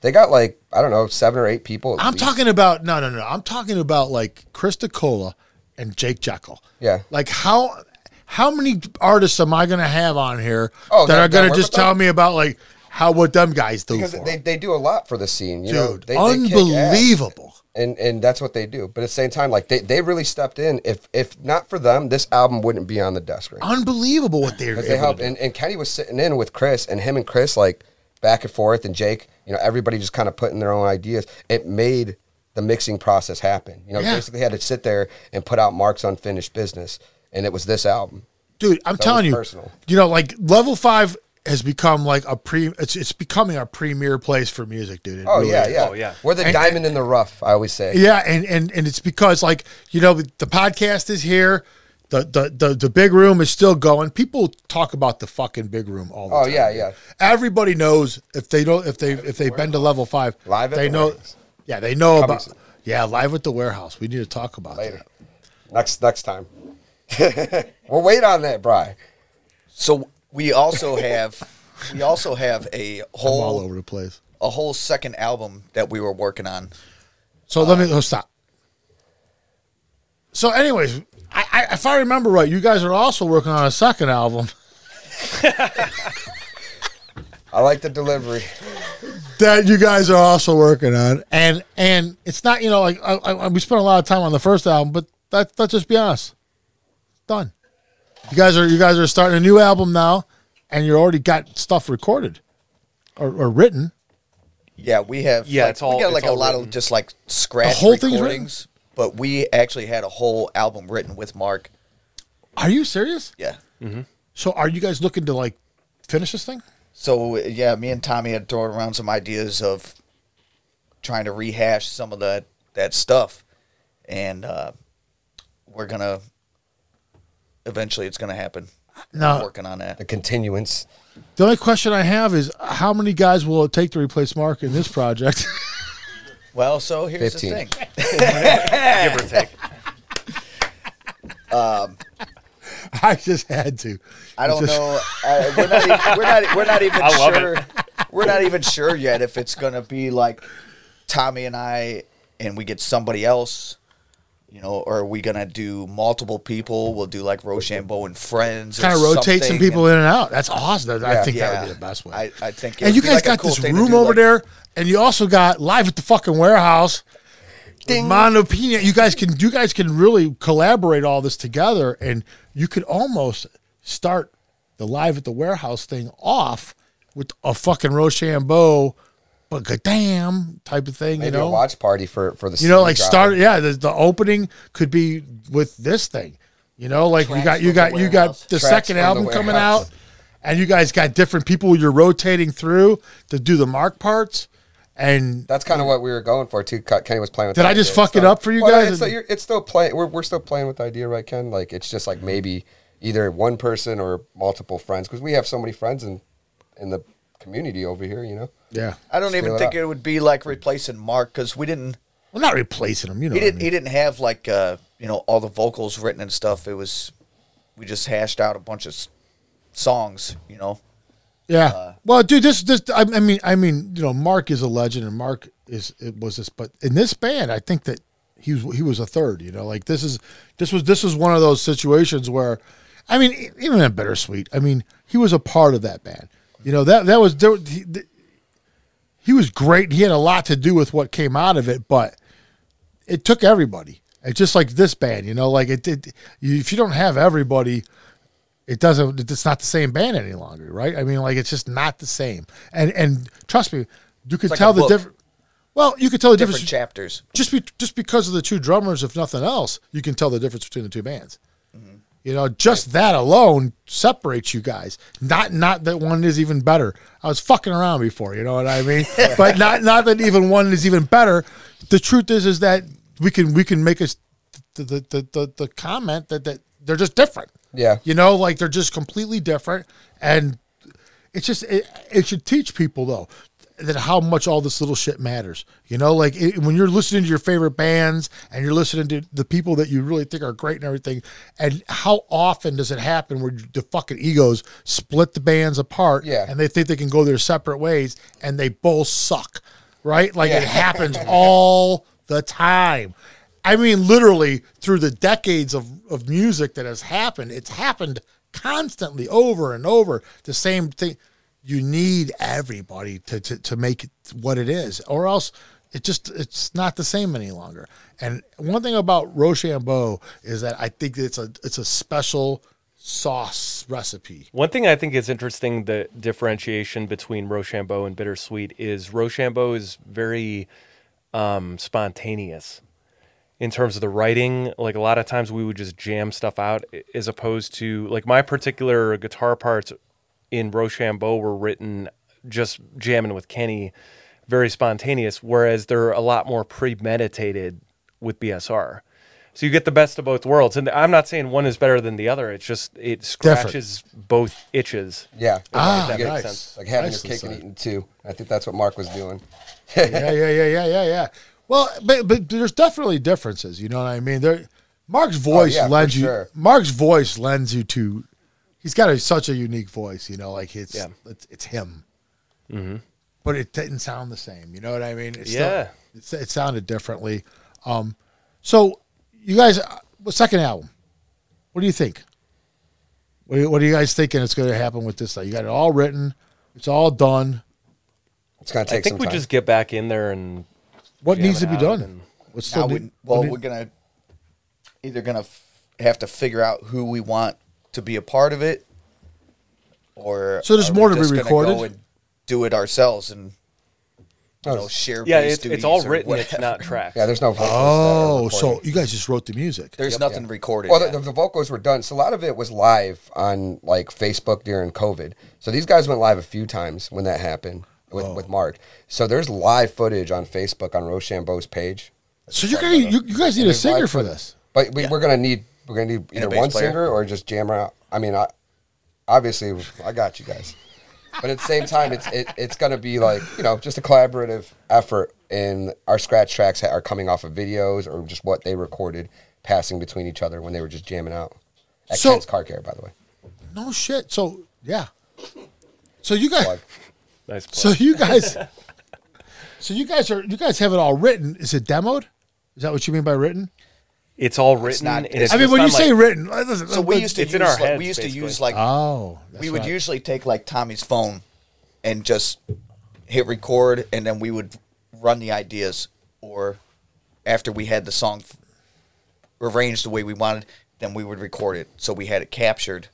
They got like I don't know seven or eight people. at I'm least. talking about no, no, no. I'm talking about like Chris Cola and Jake Jekyll. Yeah. Like how how many artists am I going to have on here Oh, that that- are going to just them? tell me about like how what them guys do because for they, they do a lot for the scene. You Dude, they, they unbelievable. and and that's what they do. But at the same time, like they, they really stepped in. If if not for them, this album wouldn't be on the desk right. Unbelievable what they're they helped, and, and Kenny was sitting in with Chris, and him and Chris like back and forth, and Jake, you know, everybody just kind of putting their own ideas. It made the mixing process happen. You know, Yeah. basically had to sit there and put out Mark's unfinished business, and it was this album. Dude, I'm That telling you, personal. you know, like level five has become like a pre. It's it's becoming a premier place for music, dude. It Oh really yeah, is. yeah, Oh, yeah. We're the And- diamond in the rough. I always say. Yeah, and and and it's because like you know the podcast is here. The, the, the, the big room is still going. People talk about the fucking big room all the Oh, time. Oh yeah, yeah. Everybody knows if they don't if they if they've been to level five, Live at they the know. warehouse. Yeah, they know Coming about. soon. Yeah, live at the warehouse. We need to talk about Later. that. Next next time. [laughs] we'll wait on that, Bri. So we also have we also have a I'm all over the place. a whole second album that we were working on. So let me uh, let's stop. So, anyways, I, I, if I remember right, you guys are also working on a second album I like the delivery. that you guys are also working on, and and it's not you know like I, I, we spent a lot of time on the first album, but that let's just be honest, done. You guys are you guys are starting a new album now, and you already got stuff recorded or, or written. Yeah, we have. Yeah, like, it's all- we got it's like a all lot of just like scratch whole thing's written? recordings, but we actually had a whole album written with Mark. Are you serious? Yeah. So, are you guys looking to like finish this thing? So yeah, me and Tommy had thrown around some ideas of trying to rehash some of that that stuff, and uh, we're gonna eventually it's gonna happen. No. We're working on that. The continuance. The only question I have is how many guys will it take to replace Mark in this project? [laughs] Well, so here's 15. the thing. [laughs] give or take. Um, I just had to. I don't Just- know. I, we're, not even, we're not. We're not even I love sure. We're not even sure yet if it's gonna be like Tommy and I, and we get somebody else. You know, or are we gonna do multiple people? We'll do like Rochambeau and friends. Kind of rotate some people and- in and out. That's awesome. I Yeah. think that would be the best way. I, I think. and you guys like got cool this room do, over like- there, and you also got live at the fucking warehouse. Ding. Mando Pino. You guys can you guys can really collaborate all this together, and you could almost start the live at the warehouse thing off with a fucking Rochambeau, but damn type of thing. Maybe you know, a watch party for for the you know, like drop. start. Yeah, the, the opening could be with this thing. You know, like you got you got you got the Tracks second from the album coming out, and you guys got different people you're rotating through to do the mark parts. And That's kind of what we were going for too. Ken- Kenny was playing with. Did the I just idea fuck it stuff. up for you Well, guys? It's, still- you're- it's still playing. We're, we're still playing with the idea, right, Ken? Like it's just like maybe either one person or multiple friends because we have so many friends in in the community over here. You know. Yeah, I don't even think up. it would be like replacing Mark because we didn't. well, not replacing him. You know, He didn't. mean. He didn't have like uh, you know all the vocals written and stuff. It was we just hashed out a bunch of songs. You know. Yeah. Uh, well, dude, this this I, I mean I mean you know Mark is a legend and Mark is it was this, but in this band I think that he was he was a third. You know, like this is this was this was one of those situations where, I mean, even in bittersweet. I mean, he was a part of that band. You know that that was there. He, he was great. He had a lot to do with what came out of it, but it took everybody. It's just like this band, you know, like it did. If you don't have everybody, it doesn't. It's not the same band any longer, right? I mean, like it's just not the same. And and trust me, you could like tell the difference. Well, you could tell the Different difference chapters. just be, just because of the two drummers, if nothing else, you can tell the difference between the two bands. You know, just that alone separates you guys. Not not that one is even better. I was fucking around before, you know what I mean? [laughs] but not not that even one is even better. The truth is is that we can we can make us the the the, the, the comment that that they're just different. Yeah. You know, like they're just completely different and it's just it, it should teach people though that how much all this little shit matters. You know, like it, when you're listening to your favorite bands and you're listening to the people that you really think are great and everything, and how often does it happen where the fucking egos split the bands apart Yeah. and they think they can go their separate ways and they both suck. right? Like it happens [laughs] all the time. I mean, literally through the decades of, of music that has happened, it's happened constantly over and over. The same thing. You need everybody to, to, to make what it is, or else it just it's not the same any longer. And one thing about Rochambeau is that I think it's a it's a special sauce recipe. One thing I think is interesting, the differentiation between Rochambeau and Bittersweet is Rochambeau is very um, spontaneous in terms of the writing. Like a lot of times we would just jam stuff out as opposed to like my particular guitar parts in Rochambeau were written just jamming with Kenny, very spontaneous, whereas they're a lot more premeditated with BSR. So you get the best of both worlds. And I'm not saying one is better than the other. It's just it scratches both itches. Yeah. Ah, You get- nice. it's Like having Nicely your cake said. and eating too. I think that's what Mark was doing. yeah, yeah, yeah, yeah, yeah, yeah. Well, but but there's definitely differences. You know what I mean? There, Mark's voice Oh, yeah, lends you. sure. Mark's voice lends you to. He's got a, such a unique voice. You know, like it's Yeah. it's, it's him. But it didn't sound the same. You know what I mean? It's Yeah. Still, it, it sounded differently. Um, so you guys, uh, second album. What do you think? What, do- what are you guys thinking is going to happen with this? You got it all written. It's all done. It's gonna take I think some we time. just get back in there and What needs to be done? and- What's Now still we, well, we're gonna either gonna f- have to figure out who we want to be a part of it, or So there's are more we to be just gonna recorded? Go and do it ourselves and you Oh, know share. yeah, it's, it's all duties or written. It's not tracked. yeah, there's no vocals. Oh, so you guys just wrote the music. There's nothing recorded. Well, yet. the, the vocals were done. So a lot of it was live on like Facebook during COVID. So these guys went live a few times when that happened with, oh. with Mark. So there's live footage on Facebook on Rochambeau's page. So you're gonna you, you guys need a singer for this. But we, we're gonna need we're gonna need either one player. singer or just jam out. I mean, I, obviously I got you guys, but at the same time, it's it, it's gonna be like you know just a collaborative effort. And our scratch tracks are coming off of videos or just what they recorded, passing between each other when they were just jamming out. At So- Ken's Car Care, by the way. No shit. So yeah. So you guys. Plug. Nice. Plug. So you guys. [laughs] so you guys are you guys have it all written. Is it demoed? Is that what you mean by written? It's all written. not- and it's- it's I mean, just when you on, say written, uh, listen, so we used to It's use in our like, heads, we used to use like Oh, that's we would right. usually take like Tommy's phone and just hit record, and then we would run the ideas. Or after we had the song f- arranged the way we wanted, then we would record it, so we had it captured.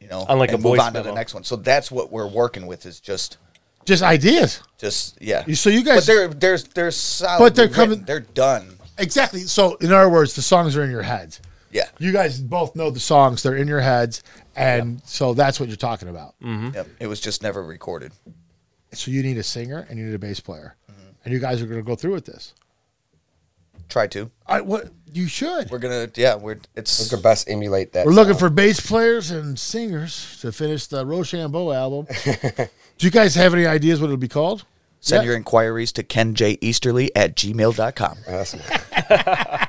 You know, On, like, and a move voice on to the memo. next one. So that's what we're working with is just, just ideas. just yeah. So you guys- but they're there's there's solid. But they're coming- They're done. Exactly. So in other words, the songs are in your heads. Yeah. You guys both know the songs; they're in your heads, and so that's what you're talking about. Mm-hmm. Yep. It was just never recorded. So you need a singer and you need a bass player, mm-hmm. and you guys are going to go through with this. Try to. I what you should. We're gonna yeah. We're it's We could best emulate that. We're looking sound. for bass players and singers to finish the Rochambeau album. [laughs] Do you guys have any ideas what it'll be called? Send Yeah. your inquiries to Ken J. Easterly at gmail.com. Awesome. [laughs]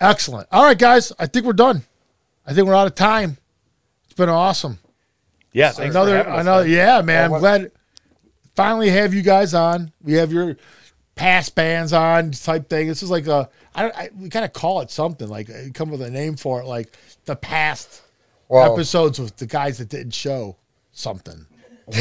Excellent. All right, guys. I think we're done. I think we're out of time. It's been awesome. yeah, another, another. man. Yeah, man. Well, I'm glad. Finally, have you guys on. We have your past bands on type thing. This is like a. I, don't- I we kind of call it something like uh, come with a name for it, like the past Well, episodes with the guys that didn't show something. [laughs]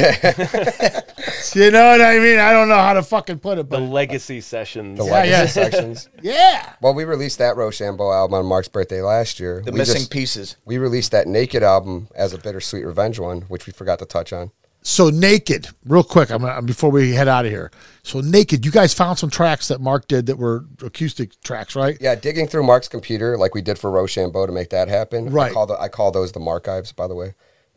you know what I mean? I don't know how to fucking put it, but The but legacy sessions. the Yeah, legacy yeah. sections. [laughs] yeah. Well, we released that Rochambeau album on Mark's birthday last year. The we missing just- pieces. We released that Naked album as a bittersweet revenge one, which we forgot to touch on. So naked, real quick. I'm gonna, before we head out of here. So naked, you guys found some tracks that Mark did that were acoustic tracks, right? Yeah, digging through Mark's computer like we did for Rochambeau to make that happen. Right. I call, the, I call those the Marchives, by the way.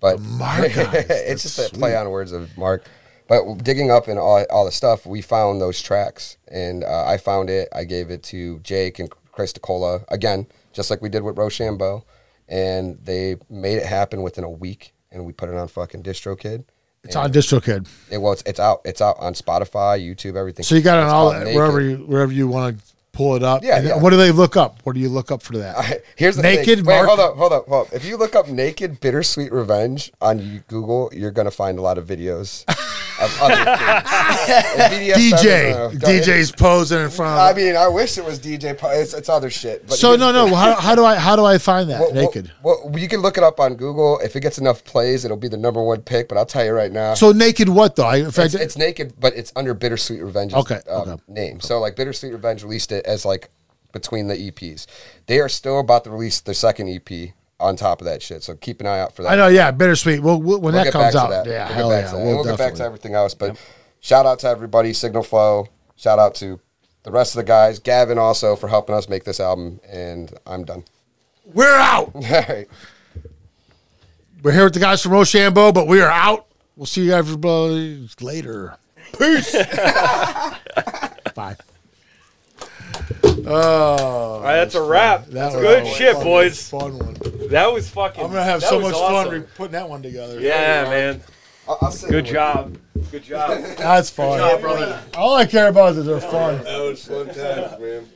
But Marchives, [laughs] it's just a play on words of Mark. But digging up in all, all the stuff, we found those tracks, and uh, I found it. I gave it to Jake and Chris DeCola again, just like we did with Rochambeau, and they made it happen within a week. And we put it on fucking DistroKid. It's on DistroKid. It, well, it's, it's out. It's out on Spotify, YouTube, everything. So you got it on all wherever you wherever you want to pull it up. Yeah, yeah. What do they look up? What do you look up for that? I- [laughs] Here's the naked. thing. Wait, hold up, hold up, hold up. If you look up "naked bittersweet revenge" on Google, you're gonna find a lot of videos [laughs] of other [laughs] things. Is, DJ, go ahead. DJ's posing in front of I mean, I wish it was DJ. po- It's, it's other shit. But so no, no. How, [laughs] how do I how do I find that Well, well, naked? Well, you can look it up on Google. If it gets enough plays, it'll be the number one pick. But I'll tell you right now, So naked what though? I, in it's, fact, it's naked, but it's under Bittersweet Revenge's Okay, um, okay. name. So like Bittersweet Revenge released it as like between the EPs. They are still about to release their second EP on top of that shit. So keep an eye out for that. I know. Yeah, bittersweet. Well, when We'll that comes out, that. yeah, we'll hell get back yeah, to that. we'll we'll get back to everything else. But shout out to everybody, Signal Flow. Shout out to the rest of the guys. Gavin also for helping us make this album. And I'm done. We're out. [laughs] All right. We're here with the guys from Rochambeau, but we are out. We'll see you everybody later. Peace. [laughs] Bye. Oh, All right, that's a wrap. That's was good a shit, fun- boys. Fun one. That was fucking. I'm gonna have that so was much awesome. fun re- putting that one together. Yeah, man. I'll, I'll sing Good job. Good job. That's fun. job, brother. All I care about is they're fun. That was fun times, man.